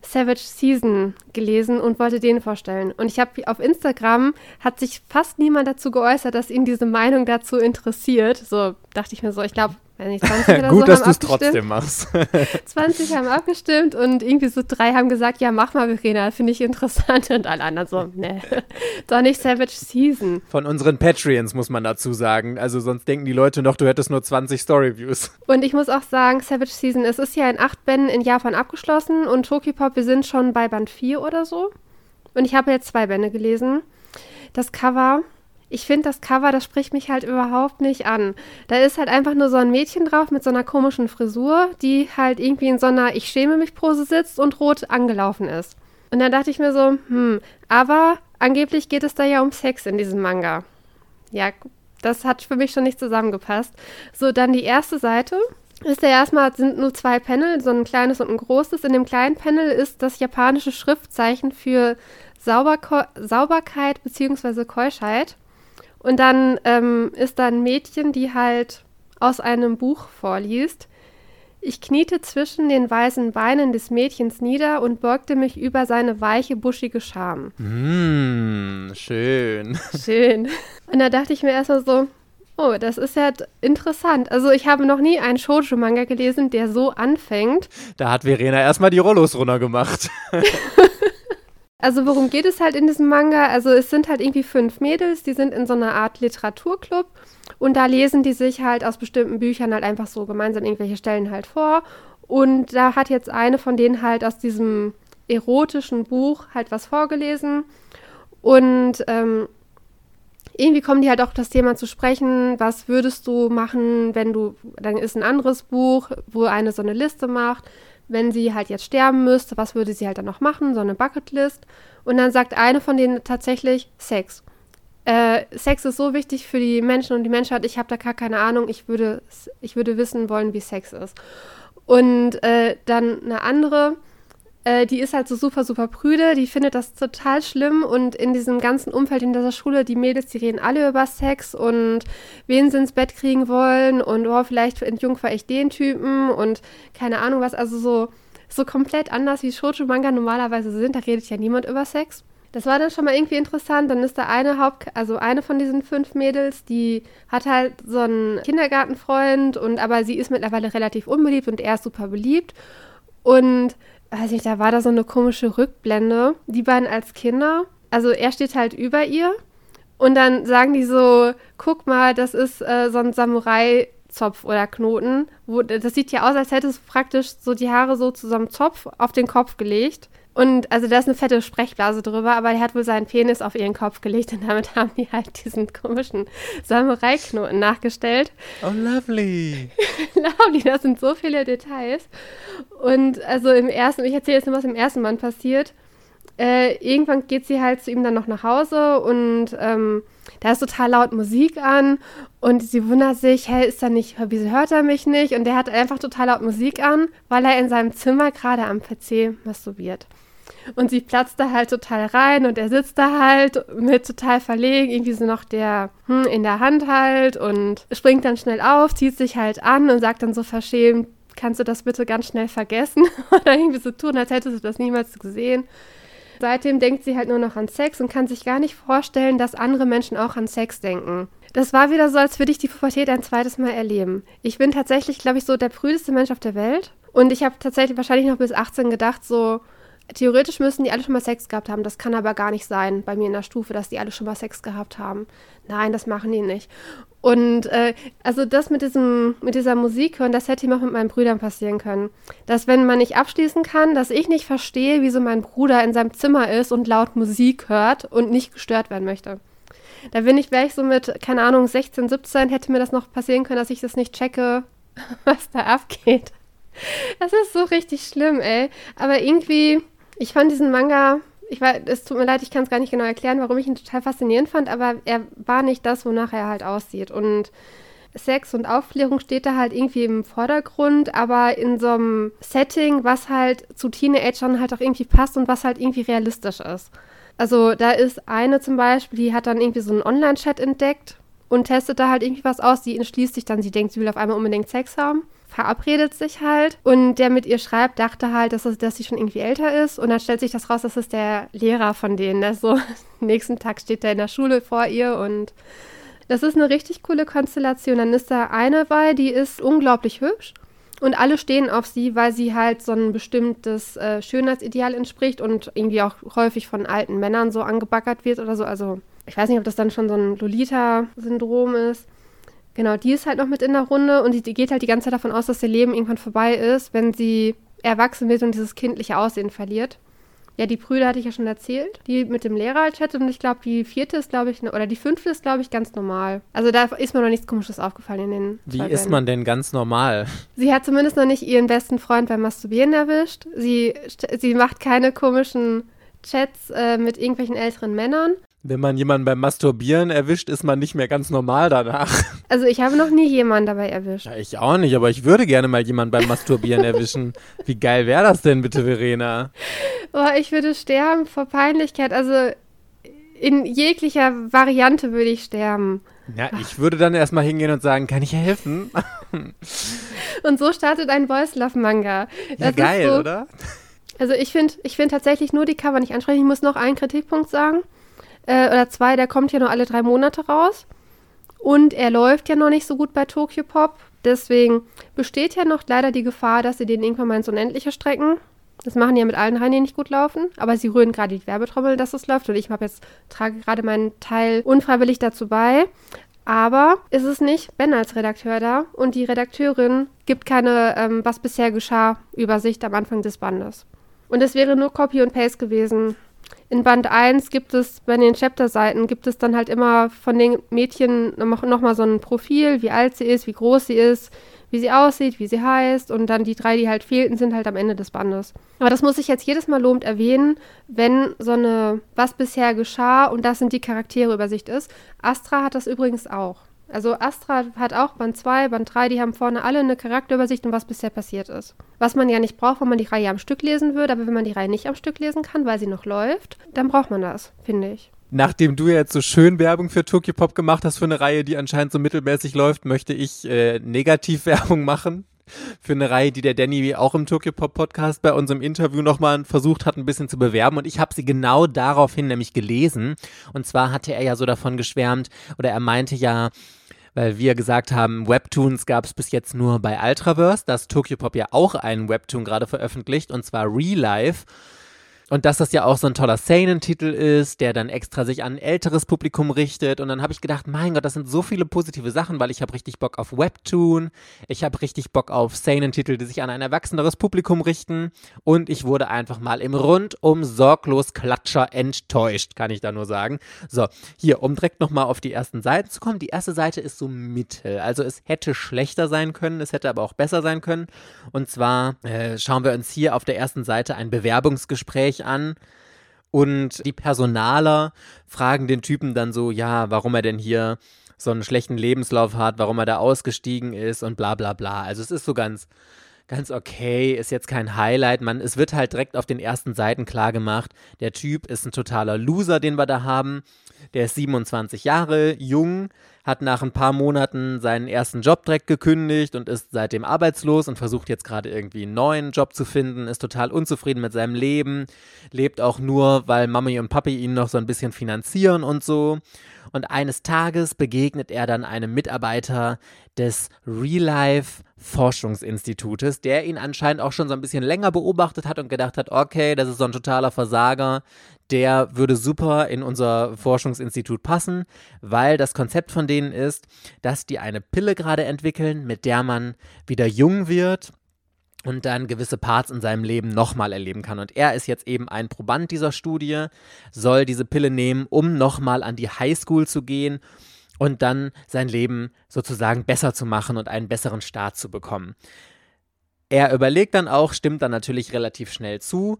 Savage Season gelesen und wollte den vorstellen. Und ich habe auf Instagram hat sich fast niemand dazu geäußert, dass ihn diese Meinung dazu interessiert. So dachte ich mir so, ich glaube, nicht, 20 <laughs> oder Gut, so dass du es trotzdem machst. <laughs> 20 haben abgestimmt und irgendwie so drei haben gesagt, ja, mach mal, Verena, finde ich interessant. Und alle anderen so, ne, <laughs> doch nicht Savage Season. Von unseren Patreons muss man dazu sagen. Also sonst denken die Leute noch, du hättest nur 20 Storyviews. Und ich muss auch sagen, Savage Season, es ist ja in acht Bänden in Japan abgeschlossen und Tokipop, wir sind schon bei Band 4 oder so. Und ich habe jetzt zwei Bände gelesen. Das Cover, ich finde das Cover, das spricht mich halt überhaupt nicht an. Da ist halt einfach nur so ein Mädchen drauf mit so einer komischen Frisur, die halt irgendwie in so einer Ich schäme mich Pose sitzt und rot angelaufen ist. Und dann dachte ich mir so, hm, aber angeblich geht es da ja um Sex in diesem Manga. Ja, das hat für mich schon nicht zusammengepasst. So, dann die erste Seite. Ist ja erstmal, sind nur zwei Panel, so ein kleines und ein großes. In dem kleinen Panel ist das japanische Schriftzeichen für Sauberko Sauberkeit bzw. Keuschheit. Und dann ähm, ist da ein Mädchen, die halt aus einem Buch vorliest. Ich kniete zwischen den weißen Beinen des Mädchens nieder und beugte mich über seine weiche, buschige Scham. Hm, schön. <laughs> Schön. Und da dachte ich mir erstmal so, oh, das ist ja interessant. Also ich habe noch nie einen Shoujo-Manga gelesen, der so anfängt. Da hat Verena erstmal die Rollos runtergemacht. <laughs> Also worum geht es halt in diesem Manga? Also es sind halt irgendwie fünf Mädels, die sind in so einer Art Literaturclub und da lesen die sich halt aus bestimmten Büchern halt einfach so gemeinsam irgendwelche Stellen halt vor. Und da hat jetzt eine von denen halt aus diesem erotischen Buch halt was vorgelesen. Und ähm, irgendwie kommen die halt auch das Thema zu sprechen, was würdest du machen, wenn du, dann ist ein anderes Buch, wo eine so eine Liste macht, wenn sie halt jetzt sterben müsste, was würde sie halt dann noch machen, so eine Bucketlist. Und dann sagt eine von denen tatsächlich Sex. Äh, Sex ist so wichtig für die Menschen und die Menschheit, ich habe da gar keine Ahnung, ich würde, ich würde wissen wollen, wie Sex ist. Und äh, dann eine andere, äh, die ist halt so super, super prüde, die findet das total schlimm und in diesem ganzen Umfeld in dieser Schule, die Mädels, die reden alle über Sex und wen sie ins Bett kriegen wollen und oh, vielleicht entjungfer ich den Typen und keine Ahnung was, also so, so komplett anders wie Shoujo-Manga normalerweise sind, da redet ja niemand über Sex. Das war dann schon mal irgendwie interessant. Dann ist da eine Haupt, also eine von diesen fünf Mädels, die hat halt so einen Kindergartenfreund und aber sie ist mittlerweile relativ unbeliebt und er ist super beliebt. Und weiß nicht, da war da so eine komische Rückblende. Die beiden als Kinder, also er steht halt über ihr und dann sagen die so, guck mal, das ist äh, so ein Samurai-Zopf oder Knoten. Wo, das sieht ja aus, als hätte es praktisch so die Haare so zu so einem Zopf auf den Kopf gelegt. Und also da ist eine fette Sprechblase drüber, aber er hat wohl seinen Penis auf ihren Kopf gelegt und damit <laughs> haben die halt diesen komischen Samurai-Knoten nachgestellt. Oh, lovely. <laughs> Lovely, das sind so viele Details. Und also im ersten, ich erzähle jetzt nur, was im ersten Band passiert. Äh, irgendwann geht sie halt zu ihm dann noch nach Hause und ähm, da ist total laut Musik an und sie wundert sich, hey, ist er nicht, wieso hört er mich nicht? Und der hat einfach total laut Musik an, weil er in seinem Zimmer gerade am PC masturbiert. Und sie platzt da halt total rein und er sitzt da halt mit total verlegen, irgendwie so noch der hm, in der Hand halt und springt dann schnell auf, zieht sich halt an und sagt dann so verschämt, kannst du das bitte ganz schnell vergessen? <laughs> Oder irgendwie so tun, als hättest du das niemals gesehen. Seitdem denkt sie halt nur noch an Sex und kann sich gar nicht vorstellen, dass andere Menschen auch an Sex denken. Das war wieder so, als würde ich die Pubertät ein zweites Mal erleben. Ich bin tatsächlich, glaube ich, so der prüdeste Mensch auf der Welt. Und ich habe tatsächlich wahrscheinlich noch bis 18 gedacht, so, theoretisch müssen die alle schon mal Sex gehabt haben. Das kann aber gar nicht sein bei mir in der Stufe, dass die alle schon mal Sex gehabt haben. Nein, das machen die nicht. Und äh, also das mit diesem, mit dieser Musik hören, das hätte ihm auch mit meinen Brüdern passieren können. Dass wenn man nicht abschließen kann, dass ich nicht verstehe, wieso mein Bruder in seinem Zimmer ist und laut Musik hört und nicht gestört werden möchte. Da bin ich, wäre ich so mit, keine Ahnung, 16, 17, hätte mir das noch passieren können, dass ich das nicht checke, <laughs> was da abgeht. Das ist so richtig schlimm, ey. Aber irgendwie, ich fand diesen Manga, ich weiß, es tut mir leid, ich kann es gar nicht genau erklären, warum ich ihn total faszinierend fand, aber er war nicht das, wonach er halt aussieht. Und Sex und Aufklärung steht da halt irgendwie im Vordergrund, aber in so einem Setting, was halt zu Teenagern halt auch irgendwie passt und was halt irgendwie realistisch ist. Also da ist eine zum Beispiel, die hat dann irgendwie so einen Online-Chat entdeckt und testet da halt irgendwie was aus. Sie entschließt sich dann, sie denkt, sie will auf einmal unbedingt Sex haben verabredet sich halt und der mit ihr schreibt, dachte halt, dass, es, dass sie schon irgendwie älter ist und dann stellt sich das raus, dass es der Lehrer von denen ist. So, <laughs> nächsten Tag steht er in der Schule vor ihr und das ist eine richtig coole Konstellation. Dann ist da eine bei, die ist unglaublich hübsch und alle stehen auf sie, weil sie halt so ein bestimmtes äh, Schönheitsideal entspricht und irgendwie auch häufig von alten Männern so angebaggert wird oder so. Also ich weiß nicht, ob das dann schon so ein Lolita-Syndrom ist. Genau, die ist halt noch mit in der Runde und die, die geht halt die ganze Zeit davon aus, dass ihr Leben irgendwann vorbei ist, wenn sie erwachsen wird und dieses kindliche Aussehen verliert. Ja, die Brüder hatte ich ja schon erzählt, die mit dem Lehrer halt chattet und ich glaube, die vierte ist, glaube ich, oder die fünfte ist, glaube ich, ganz normal. Also da ist mir noch nichts Komisches aufgefallen in den. Wie ist man denn ganz normal? Sie hat zumindest noch nicht ihren besten Freund beim Masturbieren erwischt. Sie, sie macht keine komischen Chats äh, mit irgendwelchen älteren Männern. Wenn man jemanden beim Masturbieren erwischt, ist man nicht mehr ganz normal danach. <laughs> Also ich habe noch nie jemanden dabei erwischt. Ja, ich auch nicht, aber ich würde gerne mal jemanden beim Masturbieren erwischen. Wie geil wäre das denn bitte, Verena? Oh, ich würde sterben vor Peinlichkeit. Also in jeglicher Variante würde ich sterben. Ja, ich würde dann erstmal hingehen und sagen, kann ich helfen? <laughs> und so startet ein Boys Love Manga. Das ja, geil, so, oder? Also ich finde ich find tatsächlich nur die Cover nicht ansprechen. Ich muss noch einen Kritikpunkt sagen äh, oder zwei, der kommt ja nur alle drei Monate raus. Und er läuft ja noch nicht so gut bei Tokyo Pop. Deswegen besteht ja noch leider die Gefahr, dass sie den irgendwann mal ins Unendliche strecken. Das machen ja mit allen rein, die nicht gut laufen. Aber sie rühren gerade die Werbetrommel, dass es läuft. Und ich habe jetzt, trage gerade meinen Teil unfreiwillig dazu bei. Aber ist es nicht Ben als Redakteur da und die Redakteurin gibt keine ähm, Was bisher geschah Übersicht am Anfang des Bandes. Und es wäre nur Copy und Paste gewesen in Band 1 gibt es bei den Chapter-Seiten gibt es dann halt immer von den Mädchen nochmal noch so ein Profil, wie alt sie ist, wie groß sie ist, wie sie aussieht, wie sie heißt und dann die drei, die halt fehlten, sind halt am Ende des Bandes. Aber das muss ich jetzt jedes Mal lobend erwähnen, wenn so eine Was bisher geschah und das sind die Charaktere Übersicht ist. Astra hat das übrigens auch. Also Astra hat auch Band 2, Band 3, die haben vorne alle eine Charakterübersicht und was bisher passiert ist. Was man ja nicht braucht, wenn man die Reihe am Stück lesen würde, aber wenn man die Reihe nicht am Stück lesen kann, weil sie noch läuft, dann braucht man das, finde ich. Nachdem du jetzt so schön Werbung für Tokyo Pop gemacht hast für eine Reihe, die anscheinend so mittelmäßig läuft, möchte ich äh, Negativwerbung <laughs> machen für eine Reihe, die der Danny auch im Tokyo Pop Podcast bei unserem Interview nochmal versucht hat, ein bisschen zu bewerben. Und ich habe sie genau daraufhin nämlich gelesen. Und zwar hatte er ja so davon geschwärmt, oder er meinte ja, weil wir gesagt haben, Webtoons gab es bis jetzt nur bei Ultraverse, dass Tokyo Pop ja auch einen Webtoon gerade veröffentlicht, und zwar Real Life. Und dass das ja auch so ein toller Seinen-Titel ist, der dann extra sich an ein älteres Publikum richtet. Und dann habe ich gedacht, mein Gott, das sind so viele positive Sachen, weil ich habe richtig Bock auf Webtoon, ich habe richtig Bock auf Seinen-Titel, die sich an ein erwachseneres Publikum richten. Und ich wurde einfach mal im rundum sorglos Klatscher enttäuscht, kann ich da nur sagen. So, hier, um direkt nochmal auf die ersten Seiten zu kommen. Die erste Seite ist so mittel. Also es hätte schlechter sein können, es hätte aber auch besser sein können. Und zwar äh, schauen wir uns hier auf der ersten Seite ein Bewerbungsgespräch an. Und die Personaler fragen den Typen dann so, ja, warum er denn hier so einen schlechten Lebenslauf hat, warum er da ausgestiegen ist und bla bla bla. Also es ist so ganz, ganz okay, ist jetzt kein Highlight. Man, es wird halt direkt auf den ersten Seiten klar gemacht, der Typ ist ein totaler Loser, den wir da haben. Der ist 27 Jahre, jung, hat nach ein paar Monaten seinen ersten Job direkt gekündigt und ist seitdem arbeitslos und versucht jetzt gerade irgendwie einen neuen Job zu finden, ist total unzufrieden mit seinem Leben, lebt auch nur, weil Mami und Papi ihn noch so ein bisschen finanzieren und so. Und eines Tages begegnet er dann einem Mitarbeiter des Real Life Forschungsinstitutes, der ihn anscheinend auch schon so ein bisschen länger beobachtet hat und gedacht hat, okay, das ist so ein totaler Versager, der würde super in unser Forschungsinstitut passen, weil das Konzept von denen ist, dass die eine Pille gerade entwickeln, mit der man wieder jung wird und dann gewisse Parts in seinem Leben nochmal erleben kann. Und er ist jetzt eben ein Proband dieser Studie, soll diese Pille nehmen, um nochmal an die Highschool zu gehen und dann sein Leben sozusagen besser zu machen und einen besseren Start zu bekommen. Er überlegt dann auch, stimmt dann natürlich relativ schnell zu,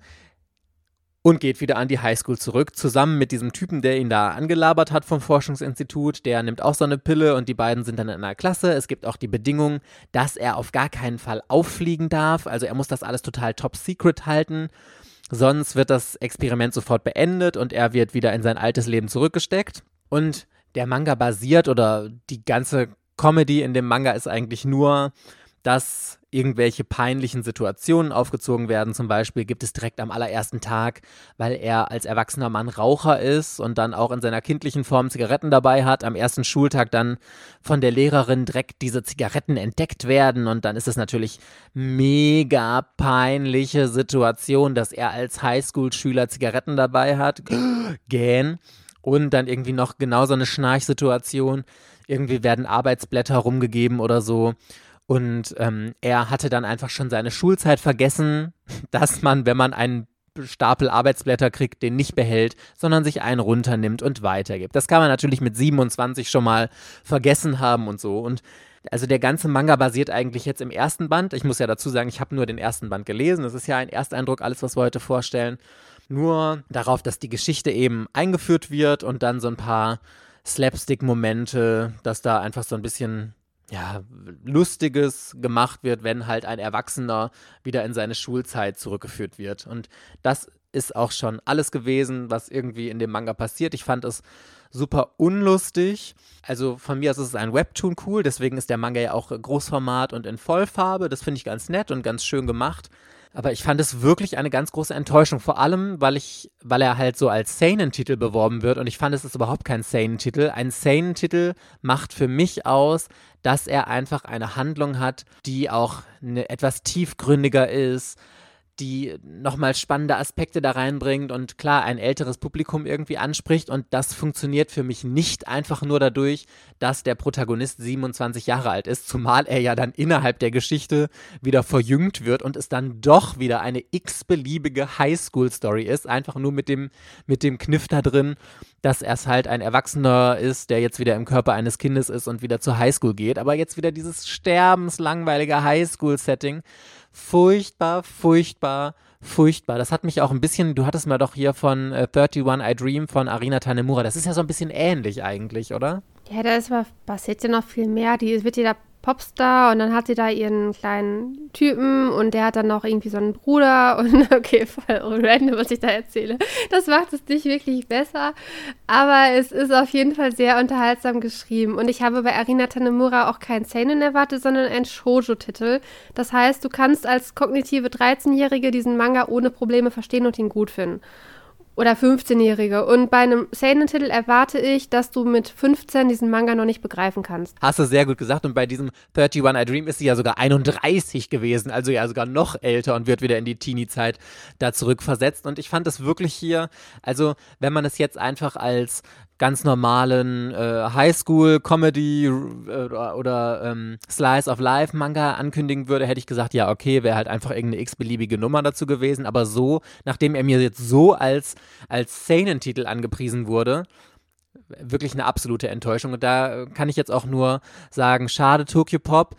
und geht wieder an die Highschool zurück, zusammen mit diesem Typen, der ihn da angelabert hat vom Forschungsinstitut. Der nimmt auch so eine Pille und die beiden sind dann in einer Klasse. Es gibt auch die Bedingung, dass er auf gar keinen Fall auffliegen darf. Also er muss das alles total top secret halten. Sonst wird das Experiment sofort beendet und er wird wieder in sein altes Leben zurückgesteckt. Und der Manga basiert oder die ganze Comedy in dem Manga ist eigentlich nur, dass irgendwelche peinlichen Situationen aufgezogen werden. Zum Beispiel gibt es direkt am allerersten Tag, weil er als erwachsener Mann Raucher ist und dann auch in seiner kindlichen Form Zigaretten dabei hat, am ersten Schultag dann von der Lehrerin direkt diese Zigaretten entdeckt werden und dann ist es natürlich mega peinliche Situation, dass er als Highschool-Schüler Zigaretten dabei hat. <gasps> Gähn. Und dann irgendwie noch genauso eine Schnarchsituation. Irgendwie werden Arbeitsblätter rumgegeben oder so. Und ähm, er hatte dann einfach schon seine Schulzeit vergessen, <laughs> dass man, wenn man einen Stapel Arbeitsblätter kriegt, den nicht behält, sondern sich einen runternimmt und weitergibt. Das kann man natürlich mit 27 schon mal vergessen haben und so. Und also der ganze Manga basiert eigentlich jetzt im ersten Band. Ich muss ja dazu sagen, ich habe nur den ersten Band gelesen. Das ist ja ein Ersteindruck, alles, was wir heute vorstellen. Nur darauf, dass die Geschichte eben eingeführt wird und dann so ein paar Slapstick-Momente, dass da einfach so ein bisschen ja, Lustiges gemacht wird, wenn halt ein Erwachsener wieder in seine Schulzeit zurückgeführt wird. Und das ist auch schon alles gewesen, was irgendwie in dem Manga passiert. Ich fand es super unlustig. Also von mir aus ist es ein Webtoon cool, deswegen ist der Manga ja auch Großformat und in Vollfarbe. Das finde ich ganz nett und ganz schön gemacht. Aber ich fand es wirklich eine ganz große Enttäuschung, vor allem, weil ich, weil er halt so als Seinen-Titel beworben wird und ich fand, es ist überhaupt kein Seinen-Titel. Ein Seinen-Titel macht für mich aus, dass er einfach eine Handlung hat, die auch eine, etwas tiefgründiger ist, die nochmal spannende Aspekte da reinbringt und klar ein älteres Publikum irgendwie anspricht. Und das funktioniert für mich nicht einfach nur dadurch, dass der Protagonist 27 Jahre alt ist, zumal er ja dann innerhalb der Geschichte wieder verjüngt wird und es dann doch wieder eine x-beliebige Highschool-Story ist. Einfach nur mit dem, mit dem Kniff da drin, dass er es halt ein Erwachsener ist, der jetzt wieder im Körper eines Kindes ist und wieder zur Highschool geht. Aber jetzt wieder dieses sterbenslangweilige Highschool-Setting furchtbar, furchtbar, furchtbar. Das hat mich auch ein bisschen, du hattest mal doch hier von äh, 31 I Dream von Arina Tanemura. Das ist ja so ein bisschen ähnlich eigentlich, oder? Ja, da ist aber passiert ja noch viel mehr. Die wird ja da Popstar und dann hat sie da ihren kleinen Typen und der hat dann noch irgendwie so einen Bruder <laughs> und okay, voll random, was ich da erzähle. Das macht es nicht wirklich besser, aber es ist auf jeden Fall sehr unterhaltsam geschrieben und ich habe bei Arina Tanemura auch keinen Seinen erwartet, sondern einen Shoujo-Titel. Das heißt, du kannst als kognitive 13-Jährige diesen Manga ohne Probleme verstehen und ihn gut finden oder 15-Jährige. Und bei einem Seinen-Titel erwarte ich, dass du mit 15 diesen Manga noch nicht begreifen kannst. Hast du sehr gut gesagt. Und bei diesem 31 I Dream ist sie ja sogar 31 gewesen, also ja sogar noch älter und wird wieder in die Teenie-Zeit da zurückversetzt. Und ich fand es wirklich hier, also wenn man es jetzt einfach als ganz normalen äh, Highschool-Comedy äh, oder ähm, Slice of Life-Manga ankündigen würde, hätte ich gesagt, ja, okay, wäre halt einfach irgendeine x-beliebige Nummer dazu gewesen. Aber so, nachdem er mir jetzt so als, als Seinen-Titel angepriesen wurde, wirklich eine absolute Enttäuschung. Und da kann ich jetzt auch nur sagen, schade, Tokyo Pop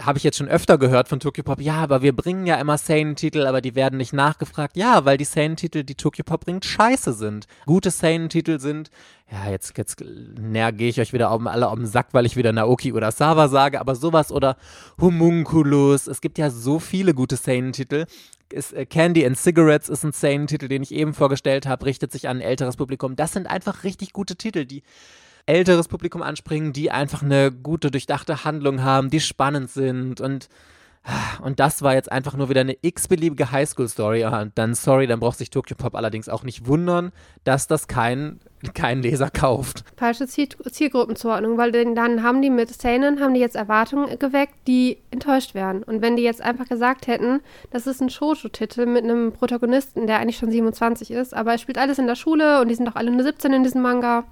habe ich jetzt schon öfter gehört von Tokyo Pop, ja, aber wir bringen ja immer Seinen-Titel, aber die werden nicht nachgefragt. Ja, weil die Seinen-Titel, die Tokyo Pop bringt, scheiße sind. Gute Seinen-Titel sind, ja, jetzt, jetzt näher gehe ich euch wieder um, alle um den Sack, weil ich wieder Naoki oder Sawa sage, aber sowas oder Homunculus. Es gibt ja so viele gute Seinen-Titel. äh, Candy and Cigarettes ist ein Seinen-Titel, den ich eben vorgestellt habe, richtet sich an ein älteres Publikum. Das sind einfach richtig gute Titel, die älteres Publikum anspringen, die einfach eine gute, durchdachte Handlung haben, die spannend sind und und das war jetzt einfach nur wieder eine x-beliebige Highschool-Story. Und dann, sorry, dann braucht sich Tokyo Pop allerdings auch nicht wundern, dass das kein, kein Leser kauft. Falsche Ziel Zielgruppenzuordnung, weil dann haben die mit Seinen, haben die jetzt Erwartungen geweckt, die enttäuscht werden. Und wenn die jetzt einfach gesagt hätten, das ist ein Shoujo-Titel mit einem Protagonisten, der eigentlich schon 27 ist, aber er spielt alles in der Schule und die sind doch alle nur 17 in diesem Manga,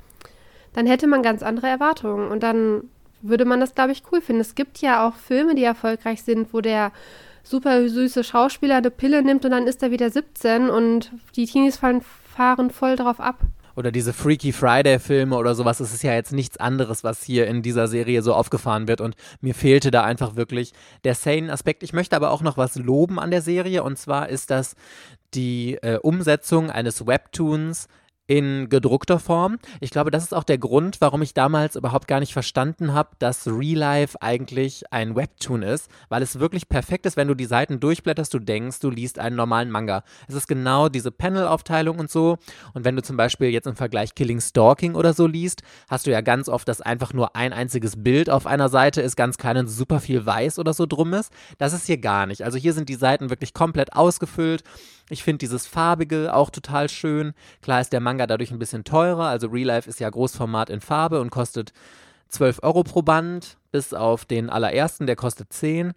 dann hätte man ganz andere Erwartungen. Und dann würde man das, glaube ich, cool finden. Es gibt ja auch Filme, die erfolgreich sind, wo der super süße Schauspieler eine Pille nimmt und dann ist er wieder 17 und die Teenies fahren, fahren voll drauf ab. Oder diese Freaky Friday-Filme oder sowas. Es ist ja jetzt nichts anderes, was hier in dieser Serie so aufgefahren wird. Und mir fehlte da einfach wirklich der Sane-Aspekt. Ich möchte aber auch noch was loben an der Serie. Und zwar ist das die äh, Umsetzung eines Webtoons in gedruckter Form. Ich glaube, das ist auch der Grund, warum ich damals überhaupt gar nicht verstanden habe, dass Real Life eigentlich ein Webtoon ist, weil es wirklich perfekt ist, wenn du die Seiten durchblätterst, du denkst, du liest einen normalen Manga. Es ist genau diese Panel-Aufteilung und so. Und wenn du zum Beispiel jetzt im Vergleich Killing Stalking oder so liest, hast du ja ganz oft, dass einfach nur ein einziges Bild auf einer Seite ist, ganz klein und super viel weiß oder so drum ist. Das ist hier gar nicht. Also hier sind die Seiten wirklich komplett ausgefüllt. Ich finde dieses farbige auch total schön. Klar ist der Manga dadurch ein bisschen teurer. Also Real Life ist ja Großformat in Farbe und kostet 12 Euro pro Band, bis auf den allerersten, der kostet 10.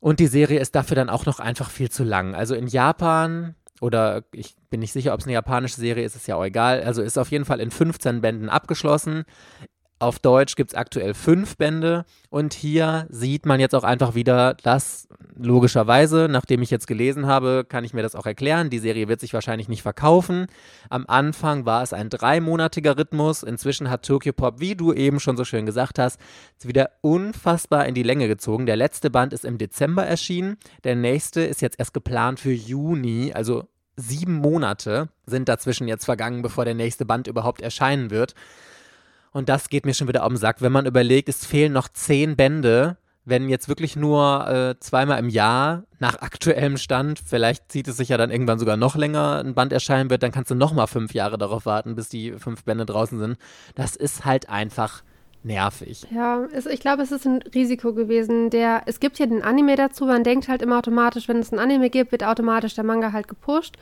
Und die Serie ist dafür dann auch noch einfach viel zu lang. Also in Japan oder ich bin nicht sicher, ob es eine japanische Serie ist, ist ja auch egal. Also ist auf jeden Fall in 15 Bänden abgeschlossen. Auf Deutsch gibt es aktuell fünf Bände und hier sieht man jetzt auch einfach wieder, dass logischerweise, nachdem ich jetzt gelesen habe, kann ich mir das auch erklären. Die Serie wird sich wahrscheinlich nicht verkaufen. Am Anfang war es ein dreimonatiger Rhythmus. Inzwischen hat Tokyo Pop, wie du eben schon so schön gesagt hast, wieder unfassbar in die Länge gezogen. Der letzte Band ist im Dezember erschienen. Der nächste ist jetzt erst geplant für Juni, also sieben Monate sind dazwischen jetzt vergangen, bevor der nächste Band überhaupt erscheinen wird. Und das geht mir schon wieder auf den Sack, wenn man überlegt, es fehlen noch zehn Bände. Wenn jetzt wirklich nur äh, zweimal im Jahr nach aktuellem Stand, vielleicht zieht es sich ja dann irgendwann sogar noch länger, ein Band erscheinen wird, dann kannst du noch mal fünf Jahre darauf warten, bis die fünf Bände draußen sind. Das ist halt einfach nervig. Ja, es, ich glaube, es ist ein Risiko gewesen. Der, es gibt ja den Anime dazu, man denkt halt immer automatisch, wenn es ein Anime gibt, wird automatisch der Manga halt gepusht.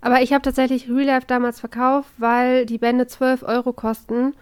Aber ich habe tatsächlich Real Life damals verkauft, weil die Bände 12 Euro kosten.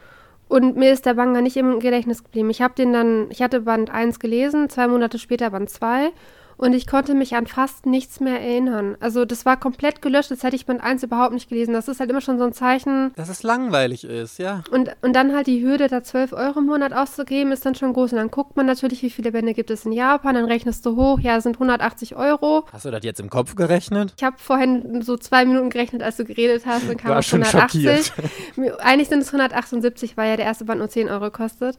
Und mir ist der Manga nicht im Gedächtnis geblieben. Ich habe den dann, ich hatte Band 1 gelesen, zwei Monate später Band 2 und ich konnte mich an fast nichts mehr erinnern. Also das war komplett gelöscht, als hätte ich Band 1 überhaupt nicht gelesen. Das ist halt immer schon so ein Zeichen. Dass es langweilig ist, ja. Und, und dann halt die Hürde, da 12 Euro im Monat auszugeben, ist dann schon groß. Und dann guckt man natürlich, wie viele Bände gibt es in Japan, dann rechnest du hoch, ja, sind 180 Euro. Hast du das jetzt im Kopf gerechnet? Ich habe vorhin so zwei Minuten gerechnet, als du geredet hast, dann kam war es schon 180. <laughs> Eigentlich sind es 178, weil ja der erste Band nur 10 Euro kostet.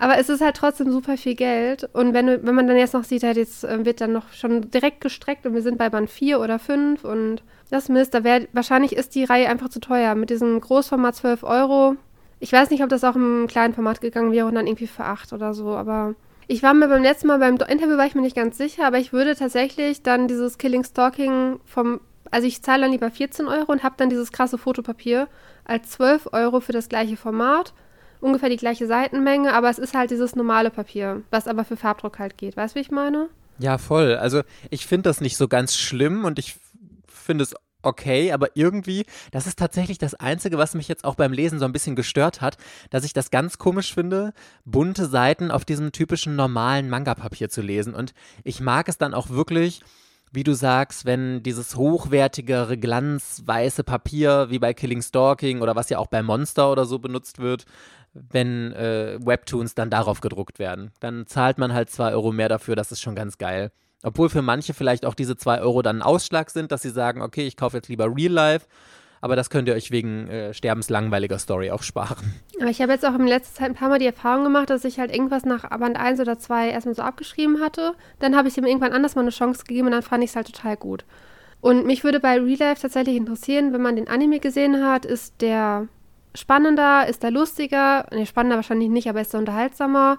Aber es ist halt trotzdem super viel Geld. Und wenn, wenn man dann jetzt noch sieht, halt jetzt äh, wird dann noch schon direkt gestreckt und wir sind bei Band 4 oder 5 und das Mist, da wäre wahrscheinlich ist die Reihe einfach zu teuer. Mit diesem Großformat 12 Euro. Ich weiß nicht, ob das auch im kleinen Format gegangen wäre und dann irgendwie für 8 oder so, aber ich war mir beim letzten Mal beim Interview war ich mir nicht ganz sicher, aber ich würde tatsächlich dann dieses Killing Stalking vom, also ich zahle dann lieber 14 Euro und habe dann dieses krasse Fotopapier als 12 Euro für das gleiche Format ungefähr die gleiche Seitenmenge, aber es ist halt dieses normale Papier, was aber für Farbdruck halt geht. Weißt du, wie ich meine? Ja, voll. Also ich finde das nicht so ganz schlimm und ich finde es okay, aber irgendwie, das ist tatsächlich das Einzige, was mich jetzt auch beim Lesen so ein bisschen gestört hat, dass ich das ganz komisch finde, bunte Seiten auf diesem typischen normalen Manga-Papier zu lesen. Und ich mag es dann auch wirklich, wie du sagst, wenn dieses hochwertigere, glanzweiße Papier, wie bei Killing Stalking oder was ja auch bei Monster oder so benutzt wird, wenn äh, Webtoons dann darauf gedruckt werden. Dann zahlt man halt zwei Euro mehr dafür, das ist schon ganz geil. Obwohl für manche vielleicht auch diese zwei Euro dann ein Ausschlag sind, dass sie sagen, okay, ich kaufe jetzt lieber Real Life, aber das könnt ihr euch wegen äh, sterbenslangweiliger Story auch sparen. Aber ich habe jetzt auch in letzter Zeit ein paar Mal die Erfahrung gemacht, dass ich halt irgendwas nach Band 1 oder 2 erstmal so abgeschrieben hatte. Dann habe ich ihm irgendwann anders mal eine Chance gegeben und dann fand ich es halt total gut. Und mich würde bei Real Life tatsächlich interessieren, wenn man den Anime gesehen hat, ist der spannender? Ist er lustiger? Ne, spannender wahrscheinlich nicht, aber ist er unterhaltsamer?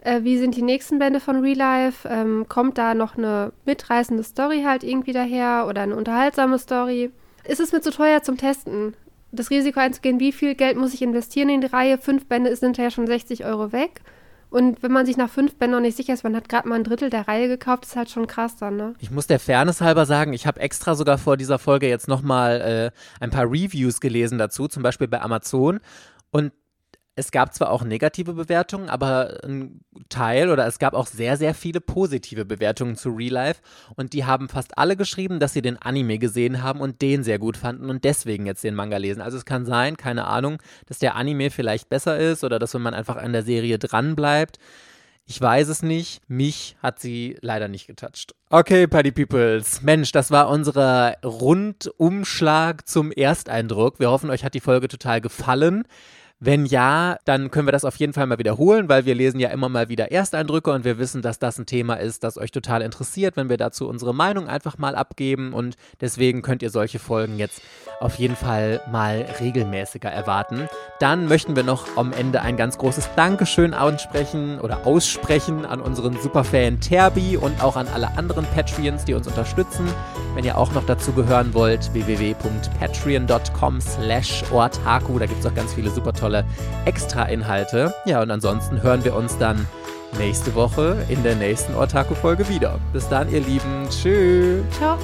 Äh, wie sind die nächsten Bände von Real Life? Ähm, kommt da noch eine mitreißende Story halt irgendwie daher oder eine unterhaltsame Story? Ist es mir zu teuer zum Testen? das Risiko einzugehen, wie viel Geld muss ich investieren in die Reihe. Fünf Bände sind ja schon 60 Euro weg. Und wenn man sich nach fünf Bändern nicht sicher ist, man hat gerade mal ein Drittel der Reihe gekauft, ist halt schon krass dann, ne? Ich muss der Fairness halber sagen, ich habe extra sogar vor dieser Folge jetzt nochmal äh, ein paar Reviews gelesen dazu, zum Beispiel bei Amazon. Und es gab zwar auch negative Bewertungen, aber ein Teil oder es gab auch sehr, sehr viele positive Bewertungen zu Real Life und die haben fast alle geschrieben, dass sie den Anime gesehen haben und den sehr gut fanden und deswegen jetzt den Manga lesen. Also es kann sein, keine Ahnung, dass der Anime vielleicht besser ist oder dass wenn man einfach an der Serie dranbleibt. Ich weiß es nicht. Mich hat sie leider nicht getoucht. Okay, Party Peoples. Mensch, das war unser Rundumschlag zum Ersteindruck. Wir hoffen, euch hat die Folge total gefallen. Wenn ja, dann können wir das auf jeden Fall mal wiederholen, weil wir lesen ja immer mal wieder Ersteindrücke und wir wissen, dass das ein Thema ist, das euch total interessiert, wenn wir dazu unsere Meinung einfach mal abgeben und deswegen könnt ihr solche Folgen jetzt auf jeden Fall mal regelmäßiger erwarten. Dann möchten wir noch am Ende ein ganz großes Dankeschön aussprechen oder aussprechen an unseren Superfan Terbi und auch an alle anderen Patreons, die uns unterstützen. Wenn ihr auch noch dazu gehören wollt, www.patreon.com slash ortaku, da gibt es auch ganz viele super tolle tolle Extra-Inhalte. Ja, und ansonsten hören wir uns dann nächste Woche in der nächsten Ortaku-Folge wieder. Bis dann, ihr Lieben. Tschüss. Ciao.